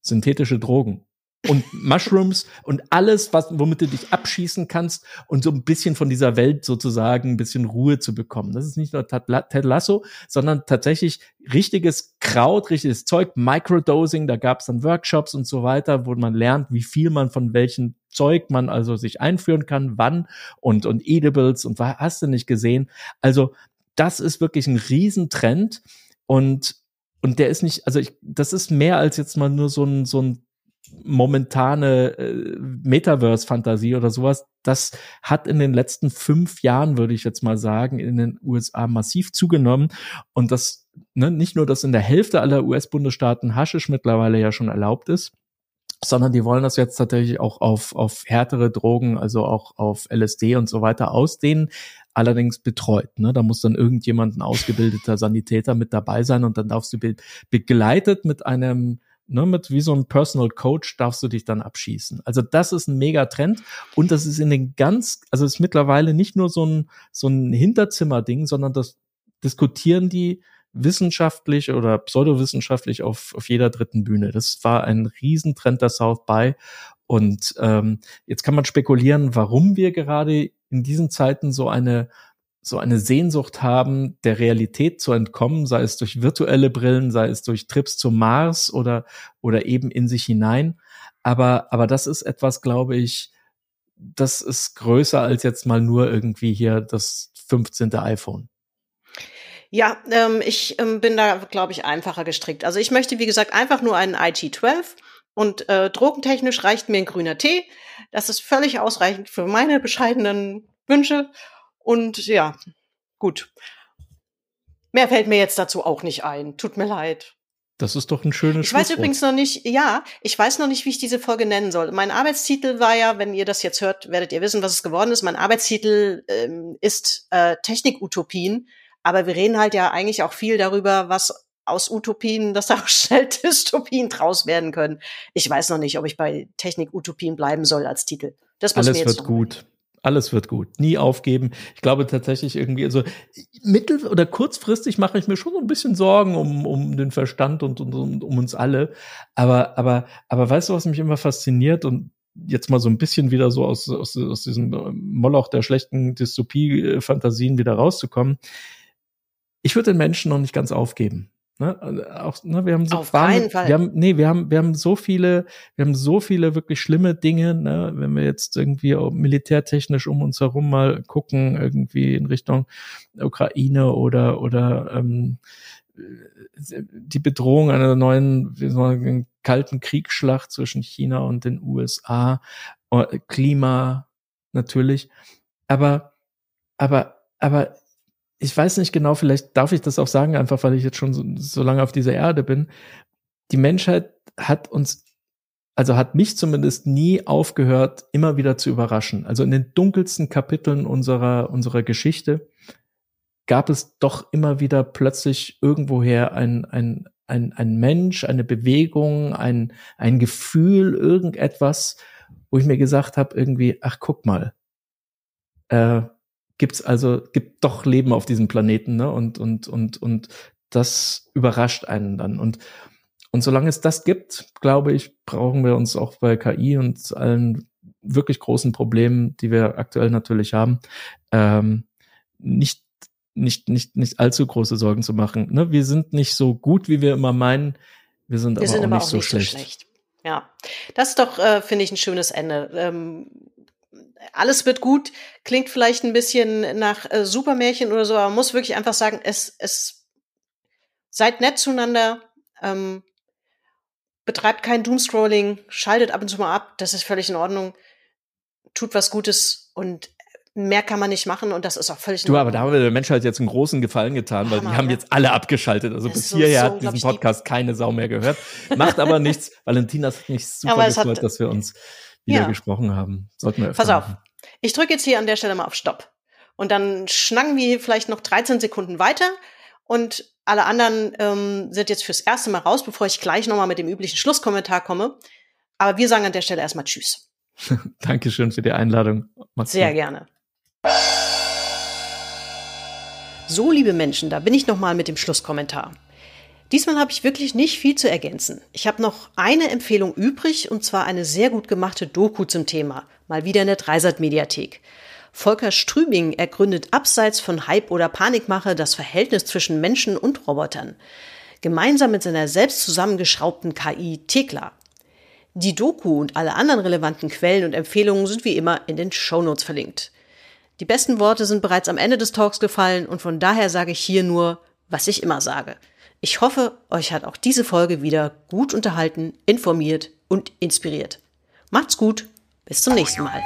Speaker 4: Synthetische Drogen. Und Mushrooms und alles, was, womit du dich abschießen kannst und so ein bisschen von dieser Welt sozusagen ein bisschen Ruhe zu bekommen. Das ist nicht nur Ted Lasso, sondern tatsächlich richtiges Kraut, richtiges Zeug, Microdosing, da gab es dann Workshops und so weiter, wo man lernt, wie viel man von welchen Zeug man also sich einführen kann, wann und, und Edibles und was hast du nicht gesehen. Also das ist wirklich ein Riesentrend und und der ist nicht, also ich, das ist mehr als jetzt mal nur so ein, so ein momentane äh, Metaverse-Fantasie oder sowas, das hat in den letzten fünf Jahren, würde ich jetzt mal sagen, in den USA massiv zugenommen. Und das, ne, nicht nur, dass in der Hälfte aller US-Bundesstaaten Haschisch mittlerweile ja schon erlaubt ist, sondern die wollen das jetzt tatsächlich auch auf, auf härtere Drogen, also auch auf LSD und so weiter ausdehnen, allerdings betreut. Ne? Da muss dann irgendjemand ein ausgebildeter Sanitäter mit dabei sein und dann darfst du be begleitet mit einem ne, mit wie so einem Personal Coach darfst du dich dann abschießen. Also das ist ein Megatrend und das ist in den ganz, also ist mittlerweile nicht nur so ein, so ein Hinterzimmer-Ding, sondern das diskutieren die wissenschaftlich oder pseudowissenschaftlich auf, auf jeder dritten Bühne. Das war ein Riesentrend der South by. Und ähm, jetzt kann man spekulieren, warum wir gerade in diesen Zeiten so eine so eine Sehnsucht haben, der Realität zu entkommen, sei es durch virtuelle Brillen, sei es durch Trips zum Mars oder, oder eben in sich hinein. Aber, aber das ist etwas, glaube ich, das ist größer als jetzt mal nur irgendwie hier das 15. iPhone.
Speaker 3: Ja, ähm, ich ähm, bin da, glaube ich, einfacher gestrickt. Also ich möchte, wie gesagt, einfach nur einen IT12 und äh, drogentechnisch reicht mir ein grüner Tee. Das ist völlig ausreichend für meine bescheidenen Wünsche. Und ja, gut. Mehr fällt mir jetzt dazu auch nicht ein. Tut mir leid.
Speaker 4: Das ist doch ein schönes
Speaker 3: Ich weiß übrigens noch nicht, ja, ich weiß noch nicht, wie ich diese Folge nennen soll. Mein Arbeitstitel war ja, wenn ihr das jetzt hört, werdet ihr wissen, was es geworden ist. Mein Arbeitstitel ähm, ist äh, Technik-Utopien, aber wir reden halt ja eigentlich auch viel darüber, was aus Utopien, dass da auch schnell Dystopien draus werden können. Ich weiß noch nicht, ob ich bei Technik-Utopien bleiben soll als Titel.
Speaker 4: Das muss Alles mir jetzt wird gut alles wird gut. Nie aufgeben. Ich glaube tatsächlich irgendwie, also mittel- oder kurzfristig mache ich mir schon so ein bisschen Sorgen um, um den Verstand und, und, und um uns alle. Aber, aber, aber weißt du, was mich immer fasziniert und jetzt mal so ein bisschen wieder so aus, aus, aus diesem Moloch der schlechten Dystopie-Fantasien wieder rauszukommen. Ich würde den Menschen noch nicht ganz aufgeben. Ne? Also auch, ne, wir haben so
Speaker 3: Auf keinen Fall.
Speaker 4: Wir haben, nee, wir haben, wir haben so viele, wir haben so viele wirklich schlimme Dinge, ne? wenn wir jetzt irgendwie militärtechnisch um uns herum mal gucken, irgendwie in Richtung Ukraine oder, oder ähm, die Bedrohung einer neuen, wie soll man kalten Kriegsschlacht zwischen China und den USA, äh, Klima natürlich. Aber, aber, aber ich weiß nicht genau, vielleicht darf ich das auch sagen, einfach weil ich jetzt schon so, so lange auf dieser Erde bin. Die Menschheit hat uns, also hat mich zumindest nie aufgehört, immer wieder zu überraschen. Also in den dunkelsten Kapiteln unserer, unserer Geschichte gab es doch immer wieder plötzlich irgendwoher ein, ein, ein, ein Mensch, eine Bewegung, ein, ein Gefühl, irgendetwas, wo ich mir gesagt habe, irgendwie, ach guck mal, äh, gibt's also gibt doch Leben auf diesem Planeten, ne? Und und und und das überrascht einen dann und und solange es das gibt, glaube ich, brauchen wir uns auch bei KI und allen wirklich großen Problemen, die wir aktuell natürlich haben, ähm, nicht nicht nicht nicht allzu große Sorgen zu machen. Ne? Wir sind nicht so gut, wie wir immer meinen. Wir sind wir aber, sind auch, aber nicht auch, nicht so schlecht. So schlecht.
Speaker 3: Ja, das ist doch, äh, finde ich, ein schönes Ende. Ähm, alles wird gut, klingt vielleicht ein bisschen nach äh, Supermärchen oder so, aber man muss wirklich einfach sagen, es, es seid nett zueinander, ähm, betreibt kein Doomscrolling, schaltet ab und zu mal ab, das ist völlig in Ordnung, tut was Gutes und mehr kann man nicht machen und das ist auch völlig
Speaker 4: Du, aber da haben wir der Menschheit jetzt einen großen Gefallen getan, weil Hammer, die haben jetzt alle abgeschaltet. Also bis so, hierher so, hat diesen Podcast keine Sau mehr gehört. Macht aber nichts. Valentina hat mich super gefreut, dass wir uns wieder ja. gesprochen haben. Sollten wir
Speaker 3: Pass auf. Ich drücke jetzt hier an der Stelle mal auf Stopp. Und dann schnacken wir hier vielleicht noch 13 Sekunden weiter. Und alle anderen ähm, sind jetzt fürs erste Mal raus, bevor ich gleich nochmal mit dem üblichen Schlusskommentar komme. Aber wir sagen an der Stelle erstmal Tschüss.
Speaker 4: Dankeschön für die Einladung.
Speaker 3: Mach's Sehr gut. gerne. So, liebe Menschen, da bin ich nochmal mit dem Schlusskommentar. Diesmal habe ich wirklich nicht viel zu ergänzen. Ich habe noch eine Empfehlung übrig und zwar eine sehr gut gemachte Doku zum Thema. Mal wieder in der Dreisat-Mediathek. Volker Strübing ergründet abseits von Hype oder Panikmache das Verhältnis zwischen Menschen und Robotern. Gemeinsam mit seiner selbst zusammengeschraubten KI Tekla. Die Doku und alle anderen relevanten Quellen und Empfehlungen sind wie immer in den Shownotes verlinkt. Die besten Worte sind bereits am Ende des Talks gefallen und von daher sage ich hier nur, was ich immer sage. Ich hoffe, euch hat auch diese Folge wieder gut unterhalten, informiert und inspiriert. Macht's gut, bis zum nächsten Mal.